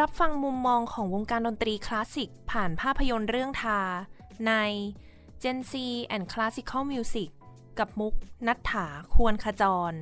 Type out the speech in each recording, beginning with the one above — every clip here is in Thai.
รับฟังมุมมองของวงการดนตรีคลาสสิกผ่านภาพยนตร์เรื่องทา ใน Gen Z and Classical Music กับมุกนัฐถาควรขจร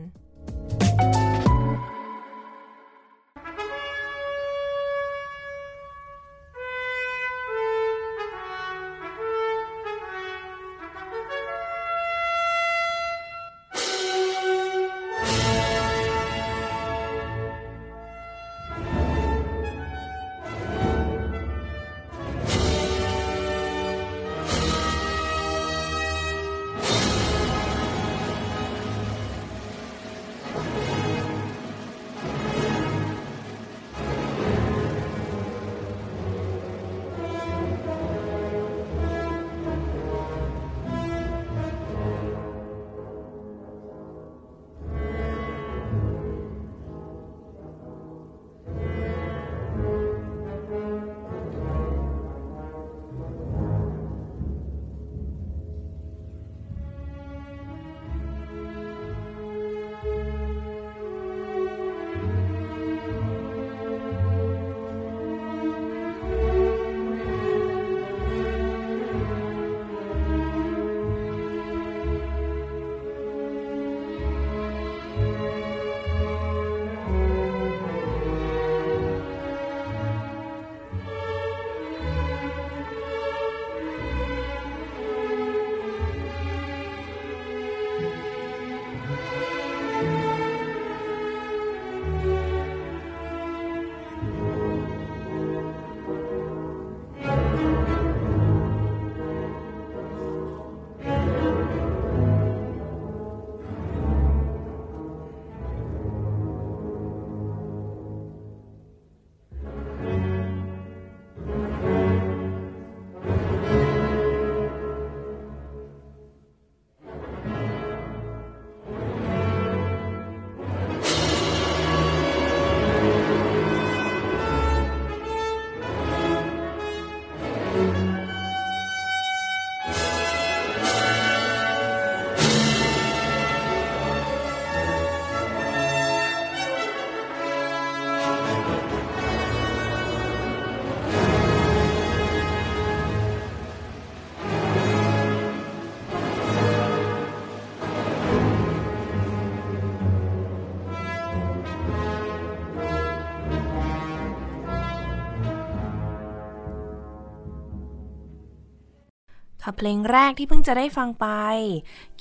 ค่ะเพลงแรกที่เพิ่งจะได้ฟังไป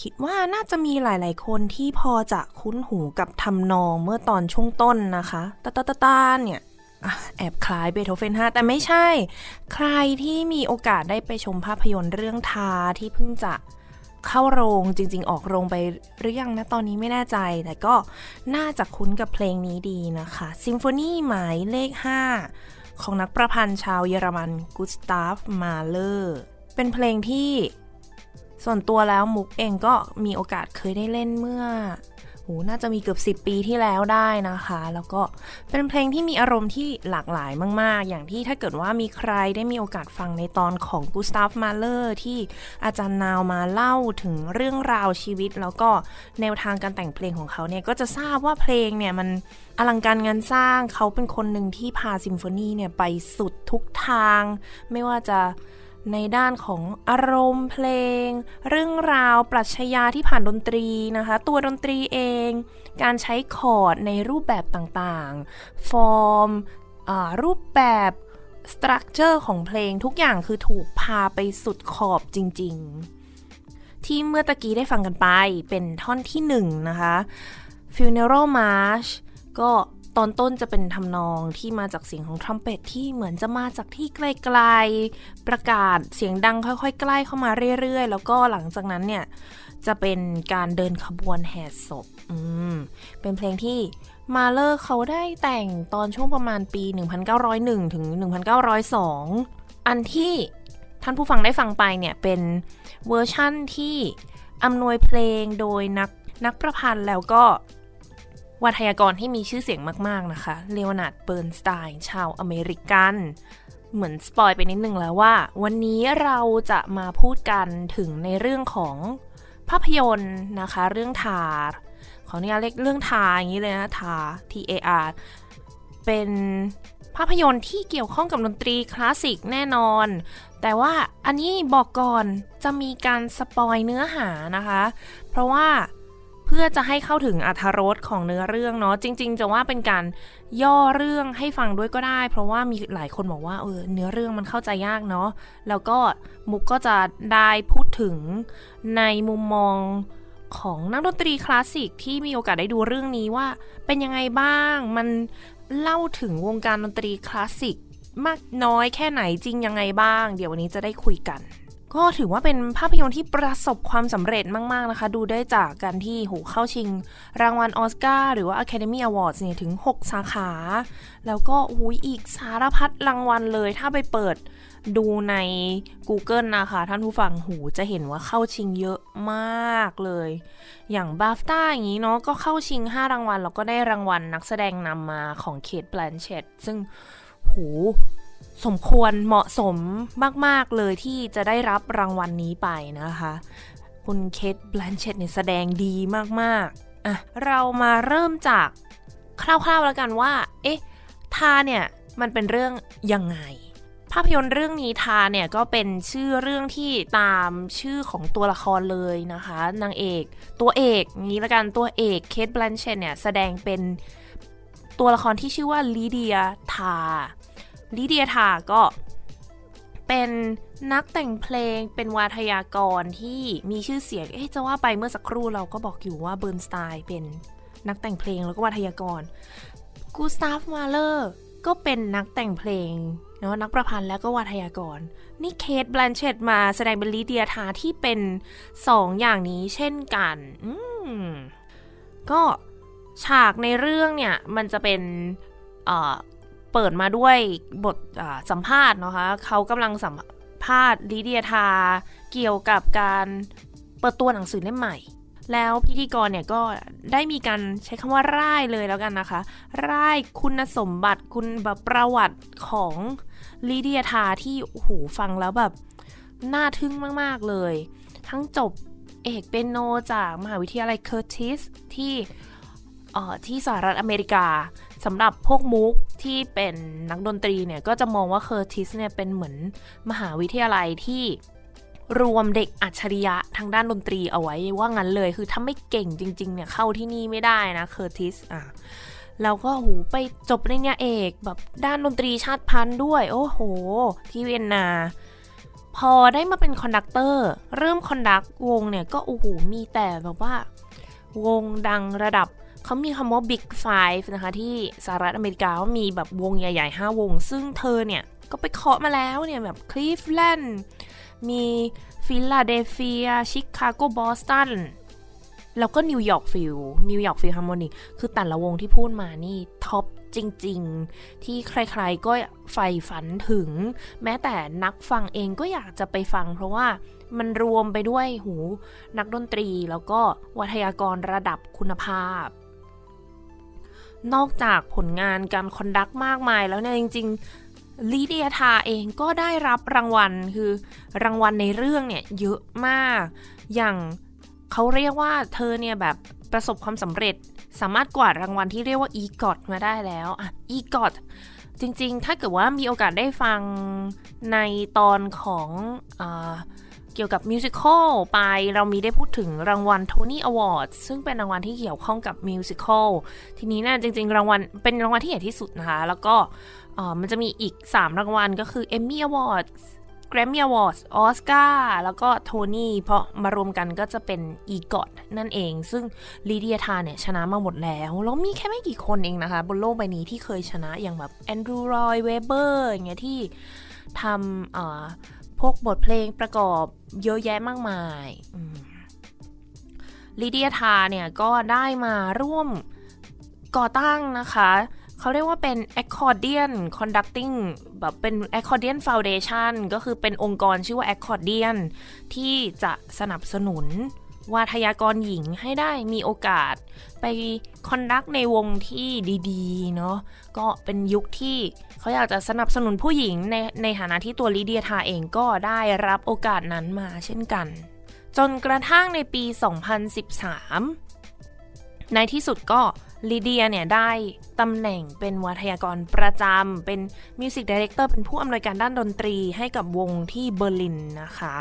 คิดว่าน่าจะมีหลาย ๆ คนที่พอจะคุ้นหูกับทำนองเมื่อตอนช่วงต้นนะคะตาตาตาตาเนี่ยแอบคล้ายเบโธเฟน 5 แต่ไม่ใช่ ใครที่มีโอกาสได้ไปชมภาพยนตร์เรื่อง Tár ที่เพิ่งจะเข้าโรงจริง ๆ ออกโรงไปหรือยังนะตอนนี้ไม่แน่ใจ แต่ก็น่าจะคุ้นกับเพลงนี้ดีนะคะซิมโฟนีหมายเลข 5 ของนักประพันธ์ชาวเยอรมันกุสตาฟ มาเลอร์ เป็นเพลงที่ส่วนตัวแล้วมุกเองก็มีโอกาสเคยได้เล่นเมื่อโหน่าจะมีเกือบ 10 ปีที่แล้วได้นะคะ แล้วก็เป็นเพลงที่มีอารมณ์ที่หลากหลายมาก ๆ อย่างที่ถ้าเกิดว่ามีใครได้มีโอกาสฟังในตอนของกุสตาฟมาเลอร์ที่อาจารย์นาวมาเล่าถึงเรื่องราวชีวิต แล้วก็แนวทางการแต่งเพลงของเขาเนี่ย ก็จะทราบว่าเพลงเนี่ยมันอลังการงานสร้างเขาเป็นคนหนึ่งที่พาซิมโฟนีเนี่ยไปสุดทุกทาง ไม่ว่าจะ ในด้านของอารมณ์เพลง เรื่องราวปรัชญาที่ผ่านดนตรีนะคะ ตัวดนตรีเอง การใช้คอร์ดในรูปแบบต่างๆ ฟอร์มรูปแบบ structure ของเพลงทุกอย่างคือถูกพาไปสุดขอบจริงๆ ที่เมื่อตะกี้ได้ฟังกันไปเป็นท่อนที่หนึ่งนะคะ Funeral March ก็ ตอนต้นจะเป็นทำนองที่มาจากเสียงของทรัมเป็ตที่เหมือนจะมาจากที่ไกลๆ ประกาศเสียงดังค่อยๆ ใกล้เข้ามาเรื่อยๆ แล้วก็หลังจากนั้นเนี่ย จะเป็นการเดินขบวนแห่ศพ อืม เป็นเพลงที่มาเลอร์เขาได้แต่งตอนช่วงประมาณปี 1901 ถึง 1902 อันที่ท่านผู้ฟังได้ฟังไปเนี่ย เป็นเวอร์ชั่นที่อำนวยเพลงโดยนักนักประพันธ์แล้วก็ วาทยากรที่มีชื่อเสียงมากๆนะคะ เลโอนาร์ด เบิร์นสไตน์ชาวอเมริกัน เหมือน spoil ไปนิดนึงแล้วว่า วันนี้เราจะมาพูดกันถึงในเรื่องของภาพยนตร์นะคะ เรื่องทาขออนุญาตเรียกเรื่องทาอย่างนี้เลยนะทา T A R เป็นภาพยนตร์ที่เกี่ยวข้องกับดนตรีคลาสสิกแน่นอน แต่ว่าอันนี้บอกก่อนจะมีการสปอยเนื้อหานะคะ เพราะว่า เพื่อจะให้เข้าถึงอัธรสของเนื้อเรื่องเนาะจริง ๆ จะว่าเป็นการย่อเรื่องให้ฟังด้วยก็ได้ เพราะว่ามีหลายคนบอกว่าเออเนื้อเรื่องมันเข้าใจยากเนาะแล้วก็มุกก็จะได้พูดถึงในมุมมองของนักดนตรีคลาสสิกที่มีโอกาสได้ดูเรื่องนี้ว่า เป็นยังไงบ้าง มันเล่าถึงวงการดนตรีคลาสสิกมากน้อยแค่ไหนจริงยังไงบ้าง เดี๋ยววันนี้จะได้คุยกัน ก็ถือว่าเป็นภาพยนตร์ที่ประสบความสำเร็จมาก ๆ นะคะ ดูได้จากการที่หูเข้าชิง รางวัลออสการ์หรือว่า Academy Awards เนี่ยถึง 6 สาขา แล้วก็อุ้ยอีกสารพัดรางวัลเลย ถ้าไปเปิดดูใน Google นะคะ ท่านผู้ฟังหูจะเห็นว่าเข้าชิงเยอะมากเลย อย่าง BAFTA อย่างนี้เนาะก็เข้าชิง 5 รางวัล แล้วก็ได้รางวัลนักแสดงนำมาของเคทแบลนเชตซึ่งหู สมควรเหมาะสมมาก ๆ เลยที่จะได้รับรางวัลนนี้ไปนะคะ คุณเคทแบลนเชตเนี่ยแสดงดีมาก ๆ อะ เรามาเริ่มจากคร่าวๆแล้วกันว่า เอ๊ะ Tár เนี่ย มันเป็นเรื่องยังไง ภาพยนตร์เรื่องนี้ Tár เนี่ย ก็เป็นชื่อเรื่องที่ตามชื่อของตัวละครเลยนะคะ นางเอก ตัวเอกนี้ละกันตัวเอกเคทแบลนเชตเนี่ย แสดงเป็นตัวละครที่ชื่อว่าลีเดียทา ลิเดียทาก็เป็นนักแต่งเพลงเป็นวาทยากรที่มีชื่อเสียง เอ๊ะจะว่าไปเมื่อสักครู่เราก็บอกอยู่ว่าเบิร์นสไตน์เป็นนักแต่งเพลงแล้วก็วาทยากร กูสตาฟมาเลอร์ก็เป็นนักแต่งเพลงเนาะนักประพันธ์แล้วก็วาทยากร นี่เคทแบลนเชตมาแสดงเป็นลิเดียทาที่เป็นสองอย่างนี้เช่นกันอืมก็ฉากในเรื่องเนี่ย มันจะเป็น เปิดมาด้วยบทสัมภาษณ์นะคะเขากำลังสัมภาษณ์ลิเดียทา เกี่ยวกับการเปิดตัวหนังสือเล่มใหม่ แล้วพิธีกรเนี่ยก็ได้มีการใช้คำว่าร่ายเลยแล้วกันนะคะ ร่ายคุณสมบัติคุณแบบประวัติของลิเดียทาที่โอ้โหฟังแล้วแบบน่าทึ่งมาก ๆ เลย ทั้งจบเอกเปียโนจากมหาวิทยาลัยเคอร์ติสที่ ที่สหรัฐอเมริกาสำหรับพวกมุกที่เป็นนักดนตรีเนี่ยก็จะมองว่าเคอร์ติสเนี่ยเป็นเหมือนมหาวิทยาลัยที่รวมเด็กอัจฉริยะทางด้านดนตรีเอาไว้ว่างั้นเลย คือถ้าไม่เก่งจริง ๆ เนี่ยเข้าที่นี่ไม่ได้นะเคอร์ติสอะแล้วก็หูไปจบในเนี่ยเอกแบบด้านดนตรีชาติพันธุ์ด้วย โอ้โห ที่เวียนนา พอได้มาเป็น conductor เริ่ม conduct วงเนี่ยก็โอ้โหมีแต่แบบว่าวงดังระดับ เขามีคำว่า Big Five นะคะ ที่สหรัฐอเมริกาว่ามีแบบวงใหญ่ๆ 5 วง ซึ่งเธอเนี่ย ก็ไปเคาะมาแล้วเนี่ย แบบคลีฟแลนด์มีฟิลาเดลเฟียชิคาโกบอสตันแล้วก็ New York Phil New York Philharmonic คือแต่ละวงที่พูดมานี่ top จริง ๆ ที่ใครๆก็ใฝ่ฝันถึง แม้แต่นักฟังเองก็อยากจะไปฟัง เพราะว่ามันรวมไปด้วยหูนักดนตรีแล้วก็วาทยากรระดับคุณภาพ นอกจากผลงานการ conduct มากมายแล้วเนี่ยจริง ๆลีเดียทาเองก็ได้รับรางวัลคือรางวัลในเรื่องเนี่ยเยอะมาก อย่างเขาเรียกว่าเธอเนี่ยแบบประสบความสำเร็จสามารถกวาดรางวัลที่เรียกว่าอีกอดมาได้แล้วอะอีกอดจริงๆ ถ้าเกิดว่ามีโอกาสได้ฟังในตอนของอ เกี่ยวกับมิวสิควลไปเรามีได้พูดถึงรางวัลโทนี่อวอร์ดซึ่งเป็นรางวัลที่เกี่ยวข้องกับมิวสิควลทีนี้นะจริง ๆ รางวัลเป็นรางวัลที่ใหญ่ที่สุดนะคะ แล้วก็มันจะมีอีก 3 รางวัลก็คือ Emmy Award Grammy Award Oscar แล้วก็ Tony เพราะมารวมกันก็จะเป็น EGOT นั่นเอง ซึ่งลีเดียทาเนี่ย ชนะมาหมดแล้ว แล้วมีแค่ไม่กี่คนเองนะคะ บนโลกใบนี้ที่เคยชนะอย่างแบบแอนดรูว์ลอยด์เว็บเบอร์อย่างเงี้ยที่ทำ พวกบทเพลงประกอบเยอะแยะมากมายลิเดียทาเนี่ยก็ได้มาร่วมก่อตั้งนะคะ เขาเรียกว่าเป็น Accordion Conducting แบบเป็น Accordion Foundation ก็คือเป็นองค์กรชื่อว่า Accordion ที่จะสนับสนุน วาทยากรหญิงให้ได้มีโอกาส ไปคอนดักในวงที่ดีๆเนาะก็เป็นยุคที่เขาอยากจะสนับสนุนผู้หญิงในในฐานะที่ตัวลิเดียทาเองก็ได้รับโอกาสนั้นมาเช่นกัน จนกระทั่งในปี 2013 ในที่สุดก็ลีเดียเนี่ยได้ตำแหน่งเป็นวาทยากรประจำเป็น music director เป็นผู้อำนวยการด้านดนตรีให้กับวงที่เบอร์ลินนะคะ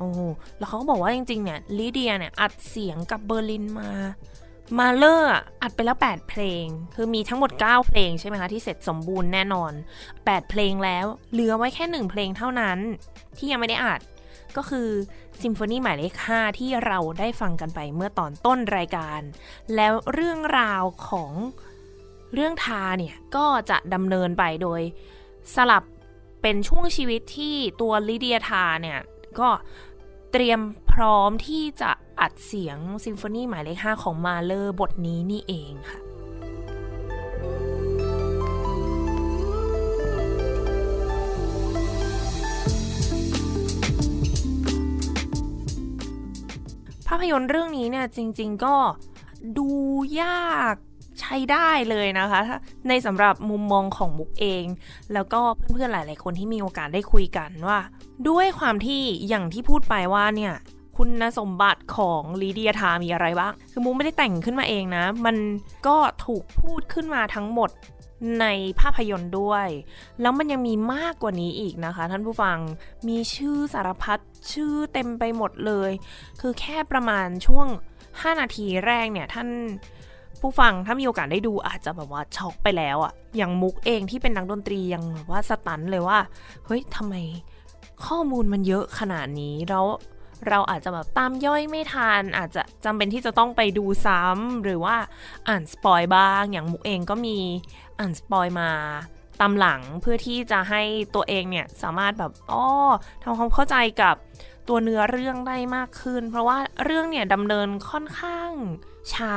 โอ้แล้วเขาก็บอกว่าจริงๆเนี่ยลีเดียเนี่ยอัดเสียงกับเบอร์ลินมามาเลอร์อัดไปแล้ว 8 เพลง คือมีทั้งหมด 9 เพลงใช่ไหมคะ ที่เสร็จสมบูรณ์แน่นอน 8 เพลงแล้วเหลือไว้แค่ 1 เพลงเท่านั้น ที่ยังไม่ได้อัด ก็คือซิมโฟนีหมายเลข 5 ที่เราได้ฟังกันไปเมื่อตอนต้นรายการ แล้วเรื่องราวของเรื่องทาเนี่ย ก็จะดำเนินไปโดยสลับเป็นช่วงชีวิตที่ตัวลิเดียทาเนี่ย ก็เเตรียมพร้อมที่จะอัดเสียงซิมโฟนีหมายเลข5ของมาเลอร์บทนี้นี่เองค่ะภาพยนตร์เรื่องนี้เนี่ยจริง ๆก็ดูยาก ใช้ได้เลยนะคะ ในสำหรับมุมมองของมุกเอง แล้วก็เพื่อนๆหลาย ๆ คนที่มีโอกาสได้คุยกันว่า ด้วยความที่อย่างที่พูดไปว่าเนี่ยคุณสมบัติของลีเดียทามีอะไรบ้าง คือมุกไม่ได้แต่งขึ้นมาเองนะ มันก็ถูกพูดขึ้นมาทั้งหมดในภาพยนตร์ด้วย แล้วมันยังมีมากกว่านี้อีกนะคะ ท่านผู้ฟัง มีชื่อสารพัดชื่อเต็มไปหมดเลย คือแค่ประมาณช่วง 5 นาทีแรกเนี่ยท่าน ผู้ฟังถ้ามีโอกาสได้ดูอาจจะแบบว่าช็อกไปแล้วอะอย่างมุกเองที่เป็นนักดนตรียังแบบว่าสตันเลยว่าเฮ้ยทำไมข้อมูลมันเยอะขนาดนี้แล้วเราอาจจะแบบตามย่อยไม่ทันอาจจะจำเป็นที่จะต้องไปดูซ้ำหรือว่าอ่านสปอยบ้าง อย่างมุกเองก็มีอ่านสปอยมาตามหลังเพื่อที่จะให้ตัวเองเนี่ยสามารถแบบอ๋อทำความเข้าใจกับตัวเนื้อเรื่องได้มากขึ้น เพราะว่าเรื่องเนี่ยดำเนินค่อนข้างช้า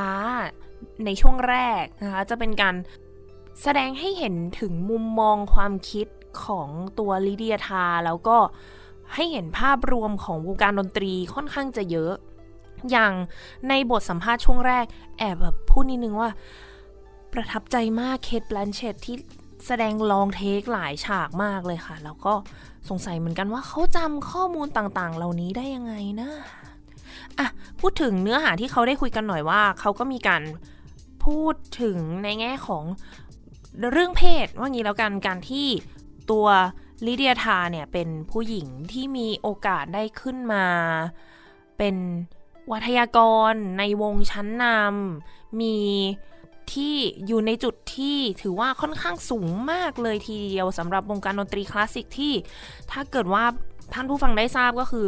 ในช่วงแรกนะคะ จะเป็นการแสดงให้เห็นถึงมุมมองความคิดของตัวลิเดียทา แล้วก็ให้เห็นภาพรวมของวงการดนตรีค่อนข้างจะเยอะ อย่างในบทสัมภาษณ์ช่วงแรก แอบแบบพูดนิดนึงว่า ประทับใจมากเคทแบลนเชตที่แสดงลองเทคหลายฉากมากเลยค่ะ แล้วก็สงสัยเหมือนกันว่าเขาจำข้อมูลต่างๆ เหล่านี้ได้ยังไงนะอะ พูดถึงเนื้อหาที่เขาได้คุยกันหน่อยว่า เขาก็มีการ พูดถึงในแง่ของเรื่องเพศว่างี้แล้วกันการที่ตัวลิเดียทาเนี่ยเป็นผู้หญิงที่มีโอกาสได้ขึ้นมา เป็นวัทยากรในวงชั้นนำมีที่อยู่ในจุดที่ถือว่าค่อนข้างสูงมากเลยทีเดียวสำหรับวงการดนตรีคลาสสิกที่ ถ้าเกิดว่าท่านผู้ฟังได้ทราบก็คือ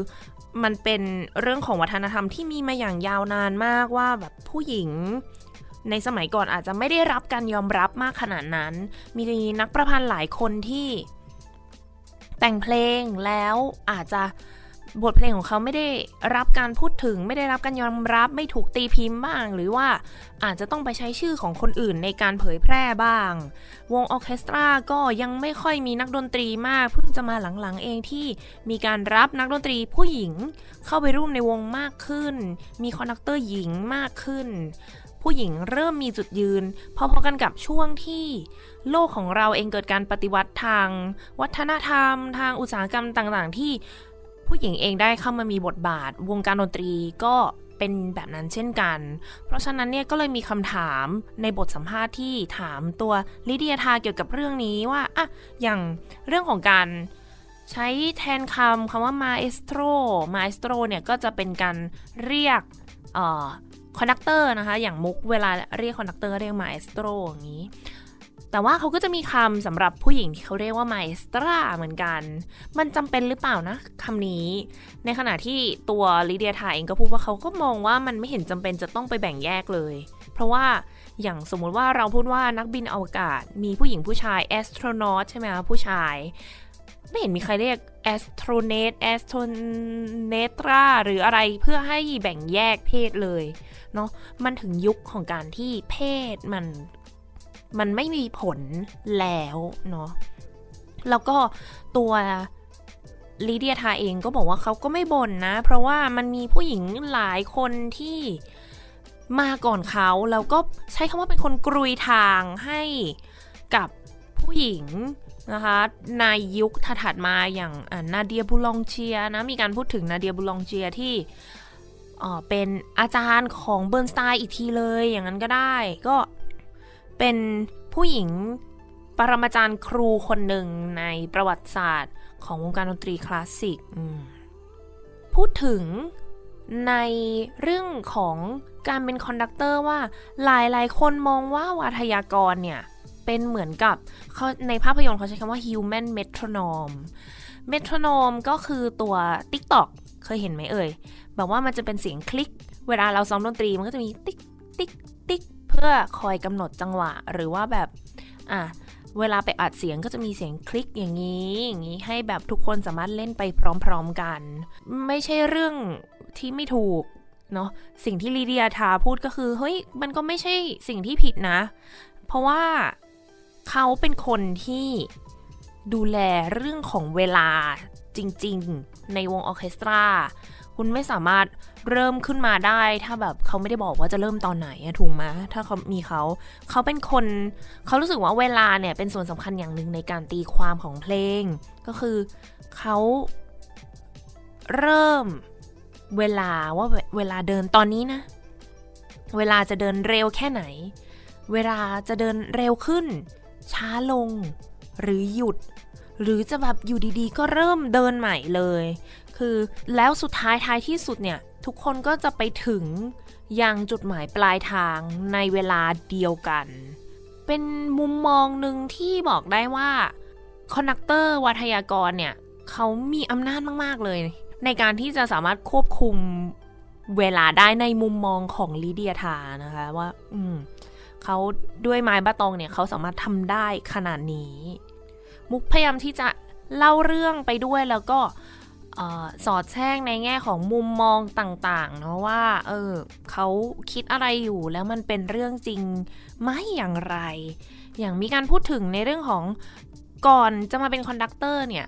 มันเป็นเรื่องของวัฒนธรรมที่มีมาอย่างยาวนานมากว่าแบบผู้หญิง ในสมัยก่อนอาจจะไม่ได้รับการยอมรับมากขนาดนั้น มีนักประพันธ์หลายคนที่แต่งเพลงแล้วอาจจะบทเพลงของเขาไม่ได้รับการพูดถึง ไม่ได้รับการยอมรับ ไม่ถูกตีพิมพ์บ้าง หรือว่าอาจจะต้องไปใช้ชื่อของคนอื่นในการเผยแพร่บ้าง วงออเคสตราก็ยังไม่ค่อยมีนักดนตรีมาก เพิ่งจะมาหลังๆเองที่มีการรับนักดนตรีผู้หญิง เข้าไปร่วมในวงมากขึ้น มี conductor หญิงมากขึ้น ผู้หญิงเริ่มมีจุดยืนพอๆกันกับช่วงที่โลกของเราเองเกิดการปฏิวัติทาง วัฒนธรรม ทางอุตสาหกรรมต่างๆ ที่ผู้หญิงเองได้เข้ามามีบทบาท วงการดนตรีก็เป็นแบบนั้นเช่นกัน เพราะฉะนั้นเนี่ยก็เลยมีคำถามในบทสัมภาษณ์ที่ถามตัวลิเดียทาเกี่ยวกับเรื่องนี้ว่าอะอย่างเรื่องของการใช้แทนคำคำว่า maestro maestro เนี่ยก็จะเป็นการเรียก conductor นะคะ อย่างมุกเวลาเรียก conductor เรียก maestro อย่างนี้ แต่ว่าเขาก็จะมีคำสำหรับผู้หญิงที่เขาเรียกว่า maestra เหมือนกัน มันจำเป็นหรือเปล่านะคำนี้ ในขณะที่ตัวลิเดียทาเองก็พูดว่าเขาก็มองว่ามันไม่เห็นจำเป็นจะต้องไปแบ่งแยกเลย เพราะว่าอย่างสมมุติว่าเราพูดว่านักบินอวกาศ มีผู้หญิงผู้ชาย astronaut ใช่ไหมคะผู้ชายไม่เห็นมีใครเรียก astronette astroเนตราหรืออะไรเพื่อให้แบ่งแยกเพศเลย เนาะมันถึงยุคของการที่เพศมันมันไม่มีผลแล้วเนาะแล้วก็ตัวลีเดียทาเองก็บอกว่าเขาก็ไม่บ่นนะ เพราะว่ามันมีผู้หญิงหลายคนที่มาก่อนเขาแล้วก็ใช้คำว่าเป็นคนกรุยทางให้กับผู้หญิงนะคะในยุคถัดมาอย่างนาเดียบูลองเช่นะ มีการพูดถึงนาเดียบูลองเช่ที่ เป็นอาจารย์ของเบิร์นสไตน์อีกทีเลยอย่างนั้นก็ได้ ก็เป็นผู้หญิงปรมาจารย์ครูคนหนึ่งในประวัติศาสตร์ของวงการดนตรีคลาสสิกพูดถึงในเรื่องของการเป็น conductor ว่าหลายหลายคนมองว่าวาทยากรเนี่ย เป็นเหมือนกับเขาในภาพยนตร์เขาใช้คำว่า human metronome metronome ก็คือตัว TikTok เคยเห็นไหมเอ่ย แบบว่ามันจะเป็นเสียงคลิก เวลาเราซ้อมดนตรีมันก็จะมีติ๊กติ๊กติ๊กเพื่อคอยกำหนดจังหวะ หรือว่าแบบอะเวลาไปอัดเสียงก็จะมีเสียงคลิกอย่างนี้อย่างนี้ให้แบบทุกคนสามารถเล่นไปพร้อมๆกัน ไม่ใช่เรื่องที่ไม่ถูกเนาะสิ่งที่ลีเดียทาพูดก็คือเฮ้ยมันก็ไม่ใช่สิ่งที่ผิดนะ เพราะว่าเขาเป็นคนที่ดูแลเรื่องของเวลาจริงๆ ในวงออเคสตรา คุณไม่สามารถเริ่มขึ้นมาได้ ถ้าแบบเขาไม่ได้บอกว่าจะเริ่มตอนไหนถูกไหมถ้าเขามีเขา เขาเป็นคนเขารู้สึกว่าเวลาเนี่ยเป็นส่วนสำคัญอย่างหนึ่งในการตีความของเพลง ก็คือเขาเริ่มเวลาว่าเวลาเดินตอนนี้นะ เวลาจะเดินเร็วแค่ไหน เวลาจะเดินเร็วขึ้น ช้าลงหรือหยุด หรือจะแบบอยู่ดีๆ ก็เริ่มเดินใหม่เลย คือแล้วสุดท้ายท้ายที่สุดเนี่ย ทุกคนก็จะไปถึงยังจุดหมายปลายทางในเวลาเดียวกัน เป็นมุมมองหนึ่งที่บอกได้ว่า conductor วาทยากรเนี่ยเขามีอำนาจมาก ๆ เลย ในการที่จะสามารถควบคุมเวลาได้ในมุมมองของลิเดียทานะคะว่า อืมเขาด้วยไม้บาตองเนี่ยเขาสามารถทำได้ขนาดนี้ มุกพยายามที่จะเล่าเรื่องไปด้วยแล้วก็ สอดแทรกในแง่ของมุมมองต่างๆ เนาะว่า เออเขาคิดอะไรอยู่แล้วมันเป็นเรื่องจริงไหมอย่างไร อย่างมีการพูดถึงในเรื่องของก่อนจะมาเป็น conductor เนี่ย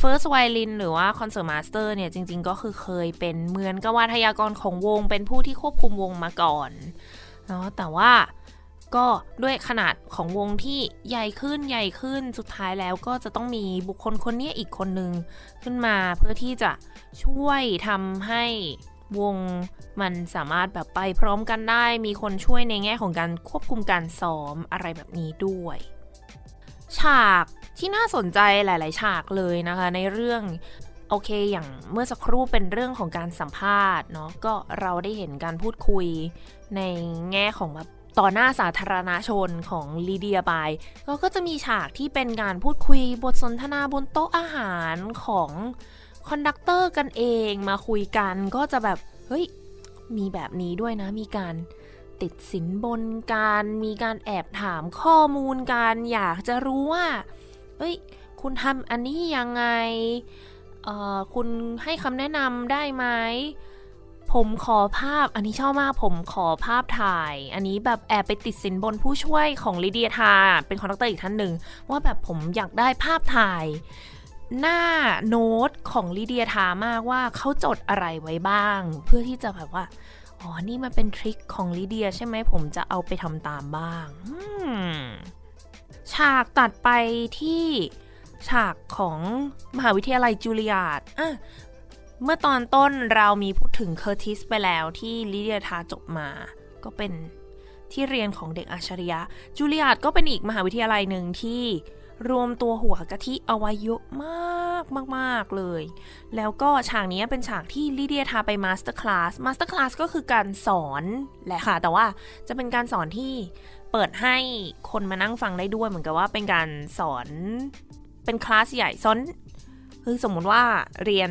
First Violin หรือว่า Concert Master เนี่ย จริง ๆ ก็คือเคยเป็นเหมือนกับวาทยกรของวง เป็นผู้ที่ควบคุมวงมาก่อนเนาะแต่ว่า ก็ด้วยขนาดของวงที่ใหญ่ขึ้นใหญ่ขึ้นสุดท้ายแล้วก็จะต้องมีบุคคลคนนี้อีกคนนึงขึ้นมาเพื่อที่จะช่วยทำให้วงมันสามารถแบบไปพร้อมกันได้ มีคนช่วยในแง่ของการควบคุมการซ้อมอะไรแบบนี้ด้วย ฉากที่น่าสนใจหลาย ๆ ฉากเลยนะคะ ในเรื่องโอเคอย่างเมื่อสักครู่เป็นเรื่องของการสัมภาษณ์เนาะก็เราได้เห็นการพูดคุยในแง่ของแบบ ต่อหน้าสาธารณชนของลิเดีย ทาร์ก็ก็จะมีฉากที่เป็นการพูดคุยบทสนทนาบนโต๊ะอาหารของ conductor กันเองมาคุยกันก็จะแบบ เฮ้ย มีแบบนี้ด้วยนะมีการติดสินบนการมีการแอบถามข้อมูลการอยากจะรู้ว่า เอ้ย คุณทำอันนี้ยังไง เอ่อ คุณให้คำแนะนำได้ไหม ผมขอภาพอันนี้ชอบมากผมขอภาพถ่าย อันนี้แบบแอบไปติดสินบนผู้ช่วยของลิเดียทาร์ เป็น conductor อีกท่านหนึ่ง ว่าแบบผมอยากได้ภาพถ่าย หน้าโน้ตของลิเดียทาร์มากว่าเขาจดอะไรไว้บ้าง เพื่อที่จะแบบว่า อ๋อ นี่มันเป็น trick ของลิเดียใช่ไหมผมจะเอาไปทำตามบ้างฉากตัดไปที่ฉากของมหาวิทยาลัยจูลิอาร์ดอะ เมื่อตอนต้นเรามีพูดถึงเคอร์ติสไปแล้วที่ลิเดียทาร์จบมา ก็เป็นที่เรียนของเด็กอัจฉริยะ จูลิอาร์ดก็เป็นอีกมหาวิทยาลัยหนึ่งที่รวมตัวหัวกะทิเอาไว้เยอะมากมากๆเลย แล้วก็ฉากนี้เป็นฉากที่ลิเดียทาร์ไป masterclass masterclass ก็คือการสอนแหละค่ะ แต่ว่าจะเป็นการสอนที่เปิดให้คนมานั่งฟังได้ด้วย เหมือนกับว่าเป็นการสอนเป็นคลาสใหญ่สอน คือสมมุติว่าเรียน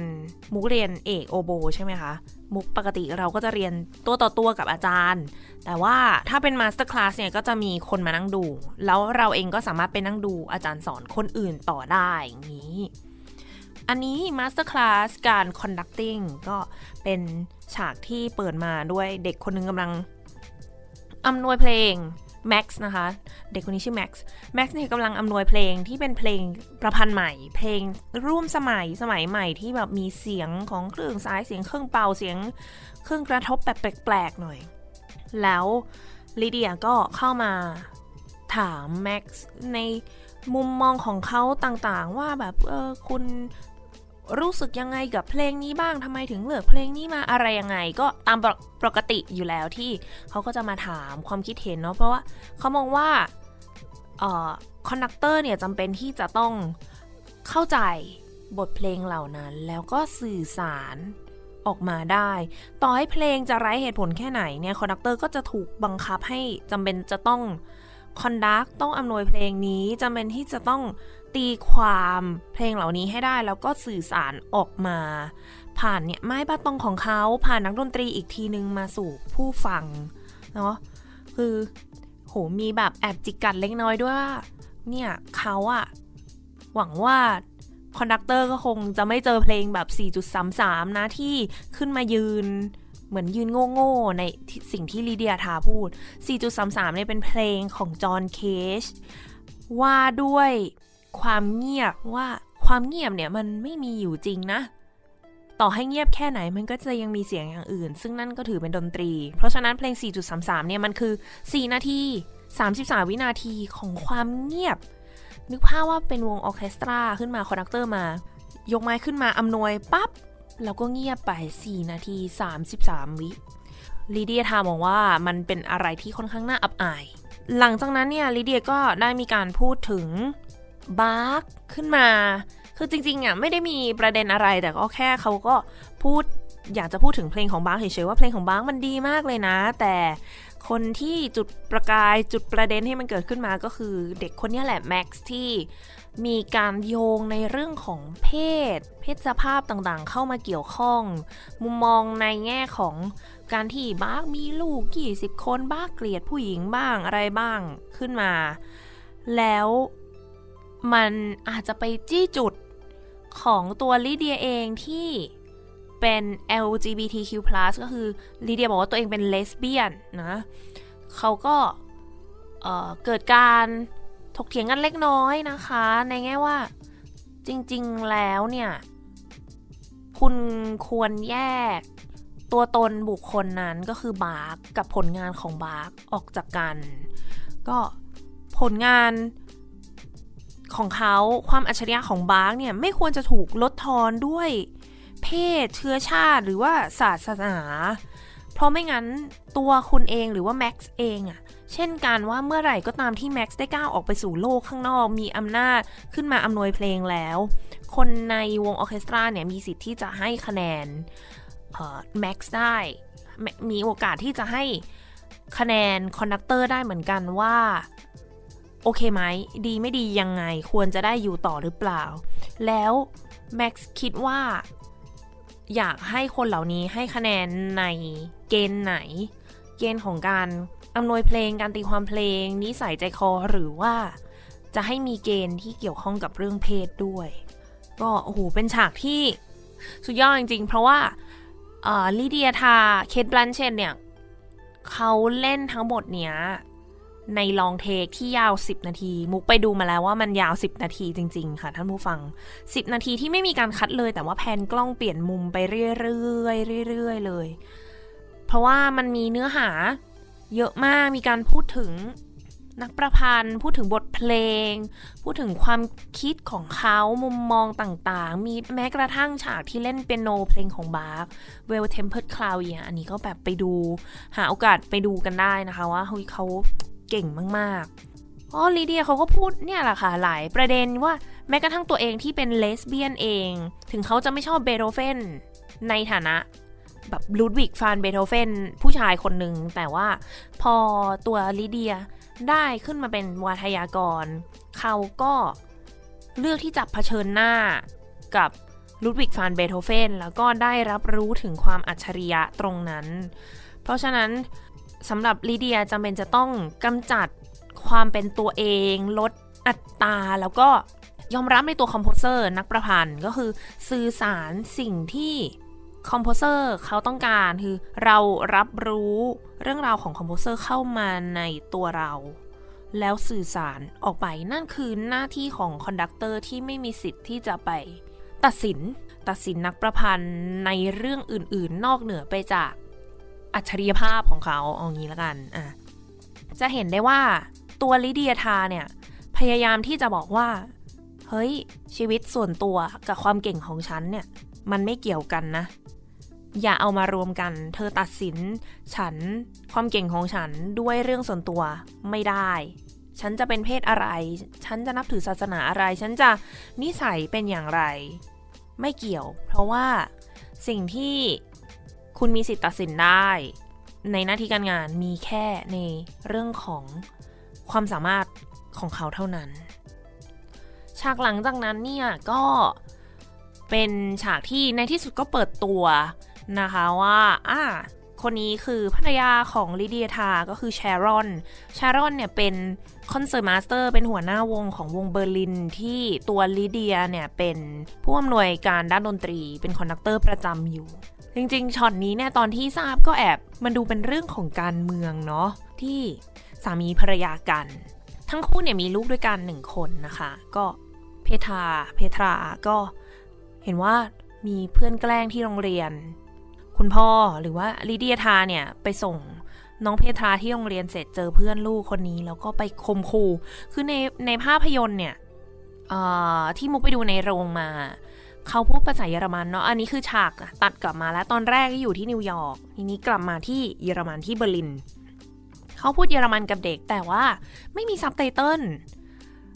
มุกเรียนเอกโอโบใช่ไหมคะ มุกปกติเราก็จะเรียนตัวต่อตัวกับอาจารย์ แต่ว่าถ้าเป็น masterclass เนี่ยก็จะมีคนมานั่งดู แล้วเราเองก็สามารถไปนั่งดูอาจารย์สอนคนอื่นต่อได้อย่างนี้ อันนี้ masterclass การ conducting ก็เป็นฉากที่เปิดมาด้วยเด็กคนนึงกำลังอำนวยเพลง แม็กซ์นะคะ เด็กคนนี้ชื่อแม็กซ์แม็กซ์เนี่ยกำลังอำนวยเพลงที่เป็นเพลงประพันธ์ใหม่ เพลงร่วมสมัยสมัยใหม่ที่แบบมีเสียงของเครื่องสายเสียงเครื่องเป่าเสียง เครื่องกระทบแบบแปลกๆหน่อย แล้วลิเดียก็เข้ามาถามแม็กซ์ในมุมมองของเขาต่างๆ ว่าแบบเออคุณ รู้สึกยังไงกับเพลงนี้บ้างทำไมถึงเลือกเพลงนี้มาอะไรยังไง ก็ตามปกติอยู่แล้วที่เขาก็จะมาถามความคิดเห็นเนาะเพราะว่าเขามองว่า conductor เนี่ยจำเป็นที่จะต้องเข้าใจบทเพลงเหล่านั้น แล้วก็สื่อสารออกมาได้ ต่อให้เพลงจะไร้เหตุผลแค่ไหนเนี่ย conductor ก็จะถูกบังคับให้จำเป็นจะต้อง conduct ต้องอำนวยเพลงนี้จำเป็นที่จะต้อง ตีความเพลงเหล่านี้ให้ได้แล้วก็สื่อสารออกมา ผ่านเนี่ยไม้ baton ของเขาผ่านนักดนตรีอีกทีนึงมาสู่ผู้ฟังเนาะคือโหมีแบบแอบจิกกัดเล็กน้อยด้วยว่าเนี่ยเขาอะหวังว่า conductor ก็คงจะไม่เจอเพลงแบบ 4.33 นะที่ขึ้นมายืนเหมือนยืนโง่ๆในสิ่งที่ลิเดียทาร์พูด 4.33เนี่ยเป็นเพลงของจอห์นเคจว่าด้วย ความเงียบว่าความเงียบเนี่ยมันไม่มีอยู่จริงนะ ต่อให้เงียบแค่ไหนมันก็จะยังมีเสียงอย่างอื่น ซึ่งนั่นก็ถือเป็นดนตรี เพราะฉะนั้นเพลง 4.33 เนี่ยมันคือ 4 นาที 33 วินาทีของความเงียบ นึกภาพว่าเป็นวงออเคสตราขึ้นมา conductor มา ยกไม้ขึ้นมาอำนวยปั๊บแล้วก็เงียบไป 4 นาที 33 วิลิเดียทาร์มองว่ามันเป็นอะไรที่ค่อนข้างน่าอับอาย หลังจากนั้นเนี่ยลิเดียก็ได้มีการพูดถึง บาร์กขึ้นมา คือจริงๆอะไม่ได้มีประเด็นอะไรแต่ก็แค่เขาก็พูดอยากจะพูดถึงเพลงของบาร์กเฉยๆว่าเพลงของบาร์กมันดีมากเลยนะ แต่คนที่จุดประกายจุดประเด็นให้มันเกิดขึ้นมาก็คือเด็กคนนี้แหละแม็กซ์ที่มีการโยงในเรื่องของเพศ เพศสภาพต่างๆ เข้ามาเกี่ยวข้อง มุมมองในแง่ของการที่บาร์กมีลูกกี่สิบคนบาร์กเกลียดผู้หญิงบ้างอะไรบ้างขึ้นมา แล้ว มันอาจจะไปจี้จุดของตัวลิเดียเองที่เป็น LGBTQ+ ก็คือลิเดียบอกว่าตัวเองเป็นเลสเบี้ยนนะเขาก็เกิดการถกเถียงกันเล็กน้อยนะคะ ในแง่ว่าจริงๆแล้วเนี่ย คุณควรแยกตัวตนบุคคลนั้นก็คือบาร์กกับผลงานของบาร์กออกจากกัน ก็ผลงาน ของเขาความอัจฉริยะของบาร์กเนี่ยไม่ควรจะถูกลดทอนด้วยเพศเชื้อชาติหรือว่าศาสนา เพราะไม่งั้นตัวคุณเองหรือว่าแม็กซ์เองอะเช่นกันว่าเมื่อไหร่ก็ตามที่แม็กซ์ได้ก้าวออกไปสู่โลกข้างนอกมีอำนาจขึ้นมาอำนวยเพลงแล้ว คนในวงออเคสตราเนี่ยมีสิทธิ์ที่จะให้คะแนนแม็กซ์ได้ มีโอกาสที่จะให้คะแนน conductor ได้เหมือนกันว่า โอเคไหม ดีไม่ดียังไง ควรจะได้อยู่ต่อหรือเปล่า แล้วแม็กซ์คิดว่า อยากให้คนเหล่านี้ให้คะแนนในเกณฑ์ไหน เกณฑ์ของการอำนวยเพลง การตีความเพลง นิสัยใจคอ หรือว่า จะให้มีเกณฑ์ที่เกี่ยวข้องกับเรื่องเพศด้วย ก็โอ้โห เป็นฉากที่สุดยอดจริงๆ เพราะว่าลิเดียทา เคทบลันเชนเนี่ยเขาเล่นทั้งหมดเนี้ย ในลองเทคที่ยาว 10 นาที มุกไปดูมาแล้วว่ามันยาว 10 นาทีจริง ๆ ค่ะ ท่านผู้ฟัง 10 นาทีที่ไม่มีการคัดเลย แต่ว่าแพนกล้องเปลี่ยนมุมไปเรื่อยๆเรื่อยๆเลย เพราะว่ามันมีเนื้อหาเยอะมากมีการพูดถึงนักประพันธ์ พูดถึงบทเพลง พูดถึงความคิดของเขามุมมองต่างๆ มีแม้กระทั่งฉากที่เล่นเปียโนเพลงของบาร์ก Well Tempered Cloud อันนี้ก็แบบไปดู หาโอกาสไปดูกันได้นะคะว่าเฮ้ยเขา เก่งมากๆอ๋อลีเดียเขาก็พูดเนี่ยแหละค่ะหลายประเด็นว่าแม้กระทั่งตัวเองที่เป็นเลสเบี้ยนเอง ถึงเขาจะไม่ชอบเบโธเฟนในฐานะแบบลูดวิกฟานเบโธเฟนผู้ชายคนหนึ่งแต่ว่าพอตัวลิเดียได้ขึ้นมาเป็นวาทยากร เขาก็เลือกที่จะเผชิญหน้ากับลูดวิกฟานเบโธเฟนแล้วก็ได้รับรู้ถึงความอัจฉริยะตรงนั้น เพราะฉะนั้น สำหรับลีเดียจำเป็นจะต้องกำจัดความเป็นตัวเอง ลดอัตตาแล้วก็ยอมรับในตัว composer นักประพันธ์ก็คือสื่อสารสิ่งที่ composer เขาต้องการคือเรารับรู้เรื่องราวของ composer เข้ามาในตัวเรา แล้วสื่อสารออกไปนั่นคือหน้าที่ของ conductor ที่ไม่มีสิทธิ์ที่จะไปตัดสินตัดสินนักประพันธ์ในเรื่องอื่น ๆ นอกเหนือไปจาก อัจฉริยภาพของเขาเอางี้ละกันอะจะเห็นได้ว่าตัวลิเดียทาเนี่ยพยายามที่จะบอกว่า เฮ้ย ชีวิตส่วนตัวกับความเก่งของฉันเนี่ย มันไม่เกี่ยวกันนะ อย่าเอามารวมกัน เธอตัดสิน ฉันความเก่งของฉันด้วยเรื่องส่วนตัวไม่ได้ ฉันจะเป็นเพศอะไร ฉันจะนับถือศาสนาอะไร ฉันจะนิสัยเป็นอย่างไร ไม่เกี่ยว เพราะว่าสิ่งที่ คุณมีสิทธิ์ตัดสินได้ ในหน้าที่การงานมีแค่ในเรื่องของความสามารถของเขาเท่านั้น ฉากหลังจากนั้นเนี่ยก็เป็นฉากที่ในที่สุดก็เปิดตัวนะคะว่าอ่าคนนี้คือภรรยาของลิเดียทา ก็คือแชรอน แชรอนเนี่ยเป็น concertmaster เป็นหัวหน้าวงของวงเบอร์ลิน ที่ตัวลิเดียเนี่ยเป็นผู้อำนวยการด้านดนตรี เป็น conductor ประจำอยู่ จริงๆช็อตนี้เนี่ยตอนที่ทราบก็แอบมันดูเป็นเรื่องของการเมืองเนาะที่สามีภรรยากัน ทั้งคู่เนี่ยมีลูกด้วยกันหนึ่งคนนะคะ ก็เพทาเพทราก็เห็นว่ามีเพื่อนแกล้งที่โรงเรียน คุณพ่อหรือว่าลิเดียทาเนี่ยไปส่งน้องเพทราที่โรงเรียนเสร็จเจอเพื่อนลูกคนนี้ แล้วก็ไปข่มขู่ คือในในภาพยนตร์เนี่ยที่มุกไปดูในโรงมา เขาพูดภาษาเยอรมันเนาะ อันนี้คือฉากตัดกลับมาแล้ว ตอนแรกอยู่ที่นิวยอร์ก ทีนี้กลับมาที่เยอรมันที่เบอร์ลิน เขาพูดเยอรมันกับเด็ก แต่ว่าไม่มีซับไตเติล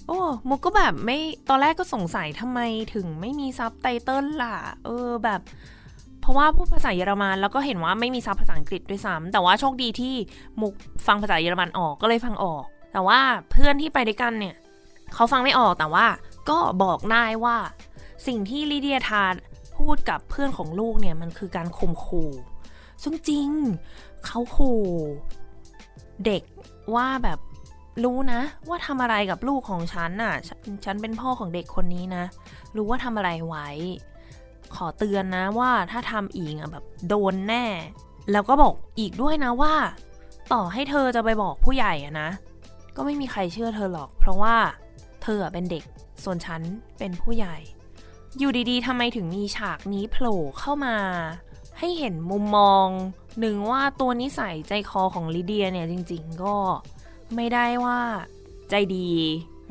โอ้มุกก็แบบไม่ ตอนแรกก็สงสัยทำไมถึงไม่มีซับไตเติลล่ะ เออแบบ เพราะว่าพูดภาษาเยอรมันแล้วก็เห็นว่าไม่มีซับภาษาอังกฤษด้วยซ้ำแต่ว่าโชคดีที่มุกฟังภาษาเยอรมันออกก็เลยฟังออก แต่ว่าเพื่อนที่ไปด้วยกันเนี่ย เขาฟังไม่ออกแต่ว่าก็บอกได้ว่า สิ่งที่ลิเดียทานพูดกับเพื่อนของลูกเนี่ยมันคือการข่มขู่ซึ่งจริงเขาขู่เด็กว่าแบบรู้นะ ว่าทำอะไรกับลูกของฉันน่ะฉฉันเป็นพ่อของเด็กคนนี้นะ รู้ว่าทำอะไรไว้ ขอเตือนนะว่าถ้าทำอีกอะแบบโดนแน่ แล้วก็บอกอีกด้วยนะว่า ต่อให้เธอจะไปบอกผู้ใหญ่อะนะ ก็ไม่มีใครเชื่อเธอหรอก เพราะว่าเธอเป็นเด็กส่วนฉันเป็นผู้ใหญ่ อยู่ดีๆทำไมถึงมีฉากนี้โผล่เข้ามา ให้เห็นมุมมองหนึ่งว่าตัวนิสัยใจคอของลิเดียเนี่ยจริงๆก็ไม่ได้ว่าใจดี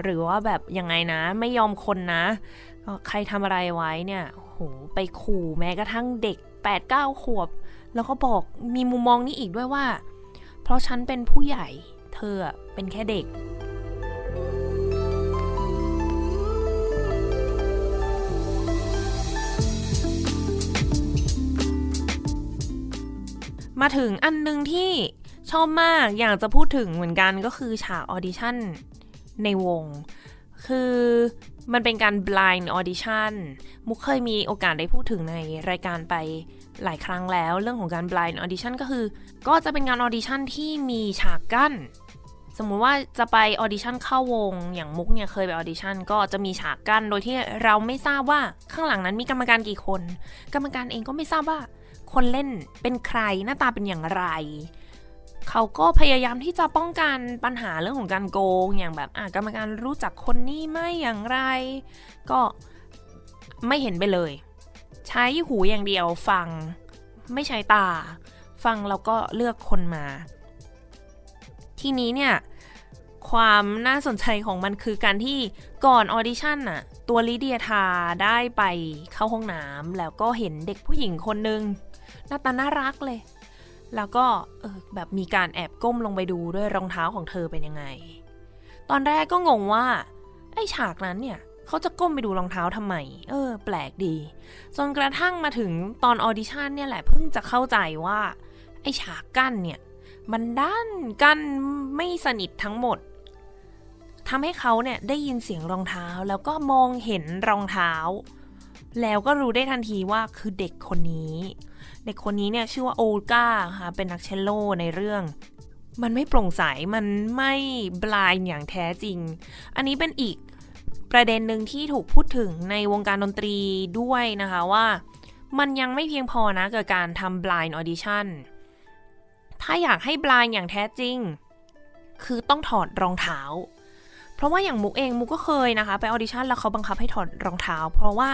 หรือว่าแบบยังไงนะไม่ยอมคนนะ ใครทำอะไรไว้เนี่ยโหไปขู่แม้กระทั่งเด็ก8ปดเก้าขวบ แล้วก็บอกมีมุมมองนี้อีกด้วยว่า เพราะฉันเป็นผู้ใหญ่เธอเป็นแค่เด็ก มาถึงอันนึงที่ชอบมากอยากจะพูดถึงเหมือนกันก็คือฉากออดิชั่นในวง คือมันเป็นการ blind audition มุกเคยมีโอกาสได้พูดถึงในรายการไปหลายครั้งแล้ว เรื่องของการ blind audition ก็คือ ก็จะเป็นงานออดิชั่นที่มีฉากกั้น สมมุติว่าจะไปออดิชั่นเข้าวง อย่างมุกเนี่ยเคยไปออดิชั่นก็จะมีฉากกั้น โดยที่เราไม่ทราบว่าข้างหลังนั้นมีกรรมการกี่คน กรรมการเองก็ไม่ทราบว่า คนเล่นเป็นใครหน้าตาเป็นอย่างไร เขาก็พยายามที่จะป้องกันปัญหาเรื่องของการโกง อย่างแบบอะกรรมการรู้จักคนนี้ไม่อย่างไร ก็ไม่เห็นไปเลย ใช้หูอย่างเดียวฟัง ไม่ใช้ตา ฟังแล้วก็เลือกคนมา ทีนี้เนี่ยความน่าสนใจของมันคือการที่ก่อนออดิชั่นน่ะตัวลิเดียทาได้ไปเข้าห้องน้ำแล้วก็เห็นเด็กผู้หญิงคนหนึ่ง หน้าตาน่ารักเลย แล้วก็เออแบบมีการแอบก้มลงไปดูด้วยรองเท้าของเธอเป็นยังไง ตอนแรกก็งงว่า ไอ้ฉากนั้นเนี่ยเขาจะก้มไปดูรองเท้าทำไม เออ แปลกดี จนกระทั่งมาถึงตอนออดิชั่นเนี่ยแหละเพิ่งจะเข้าใจว่า ไอ้ฉากกั้นเนี่ย มันด้านกั้นไม่สนิททั้งหมดทำให้เขาเนี่ยได้ยินเสียงรองเท้าแล้วก็มองเห็นรองเท้า แล้วก็รู้ได้ทันทีว่าคือเด็กคนนี้ เด็กคนนี้เนี่ยชื่อว่าโอลกาค่ะเป็นนักเชลโลในเรื่อง มันไม่โปร่งใส มันไม่บลายอย่างแท้จริง อันนี้เป็นอีกประเด็นหนึ่งที่ถูกพูดถึงในวงการดนตรีด้วยนะคะว่า มันยังไม่เพียงพอนะกับการทำ blind audition ถ้าอยากให้ blind อย่างแท้จริง คือต้องถอดรองเท้า เพราะว่าอย่างมุกเองมุกก็เคยนะคะ ไปออดิชั่นแล้วเขาบังคับให้ถอดรองเท้า เพราะว่า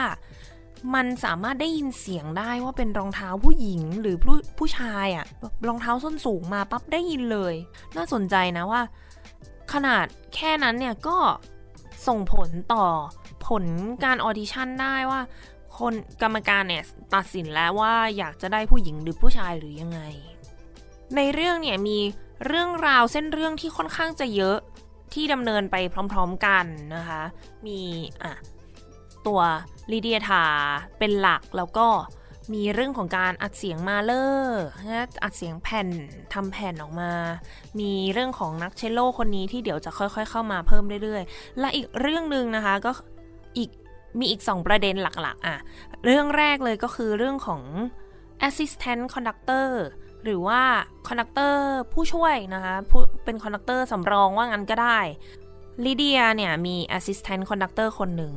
มันสามารถได้ยินเสียงได้ว่าเป็นรองเท้าผู้หญิงหรือผู้ผู้ชายอะรองเท้าส้นสูงมาปั๊บได้ยินเลย น่าสนใจนะว่า ขนาดแค่นั้นเนี่ยก็ส่งผลต่อผลการออดิชั่นได้ว่า คนกรรมการเนี่ยตัดสินแล้วว่าอยากจะได้ผู้หญิงหรือผู้ชายหรือยังไง ในเรื่องเนี่ยมีเรื่องราวเส้นเรื่องที่ค่อนข้างจะเยอะที่ดำเนินไปพร้อม ๆกันนะคะ มีอะ ตัวลีเดียธาเป็นหลักแล้วก็มีเรื่องของการอัดเสียงมาเลอร์นะอัดเสียงแผ่นทำแผ่นออกมา มีเรื่องของนักเชลโลคนนี้ที่เดี๋ยวจะค่อยๆ เข้ามาเพิ่มเรื่อยๆ และอีกเรื่องหนึ่งนะคะก็อีกมีอีก 2 ประเด็นหลักๆอะเรื่องแรกเลยก็คือเรื่องของ assistant conductor หรือว่า conductor ผู้ช่วยนะคะเป็น conductor สำรองว่างั้นก็ได้ลิเดียเนี่ยมี assistant conductor คนหนึ่ง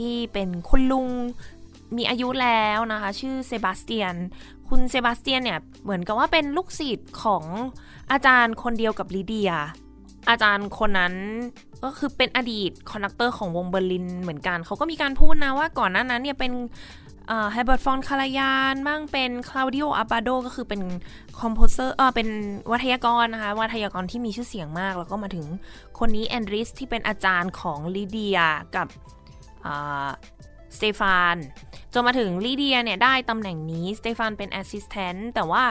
ที่เป็นคุณลุงมีอายุแล้วนะคะ ชื่อเซบาสเตียน คุณเซบาสเตียนเนี่ยเหมือนกับว่าเป็นลูกศิษย์ของอาจารย์คนเดียวกับลิเดีย อาจารย์คนนั้นก็คือเป็นอดีต conductor ของวงเบอร์ลินเหมือนกัน เขาก็มีการพูดนะว่าก่อนหน้านั้นเนี่ยเป็นเฮอร์เบิร์ตฟอนคารายานบ้างเป็นคลาวดิโออาบาโดก็คือเป็น composer เออเป็นวาทยากรนะคะวาทยากรที่มีชื่อเสียงมาก แล้วก็มาถึงคนนี้แอนดริสที่เป็นอาจารย์ของลิเดียกับ สเตฟานจนมาถึงลิเดียเนี่ยได้ตำแหน่งนี้สเตฟานเป็น assistant แต่ว่า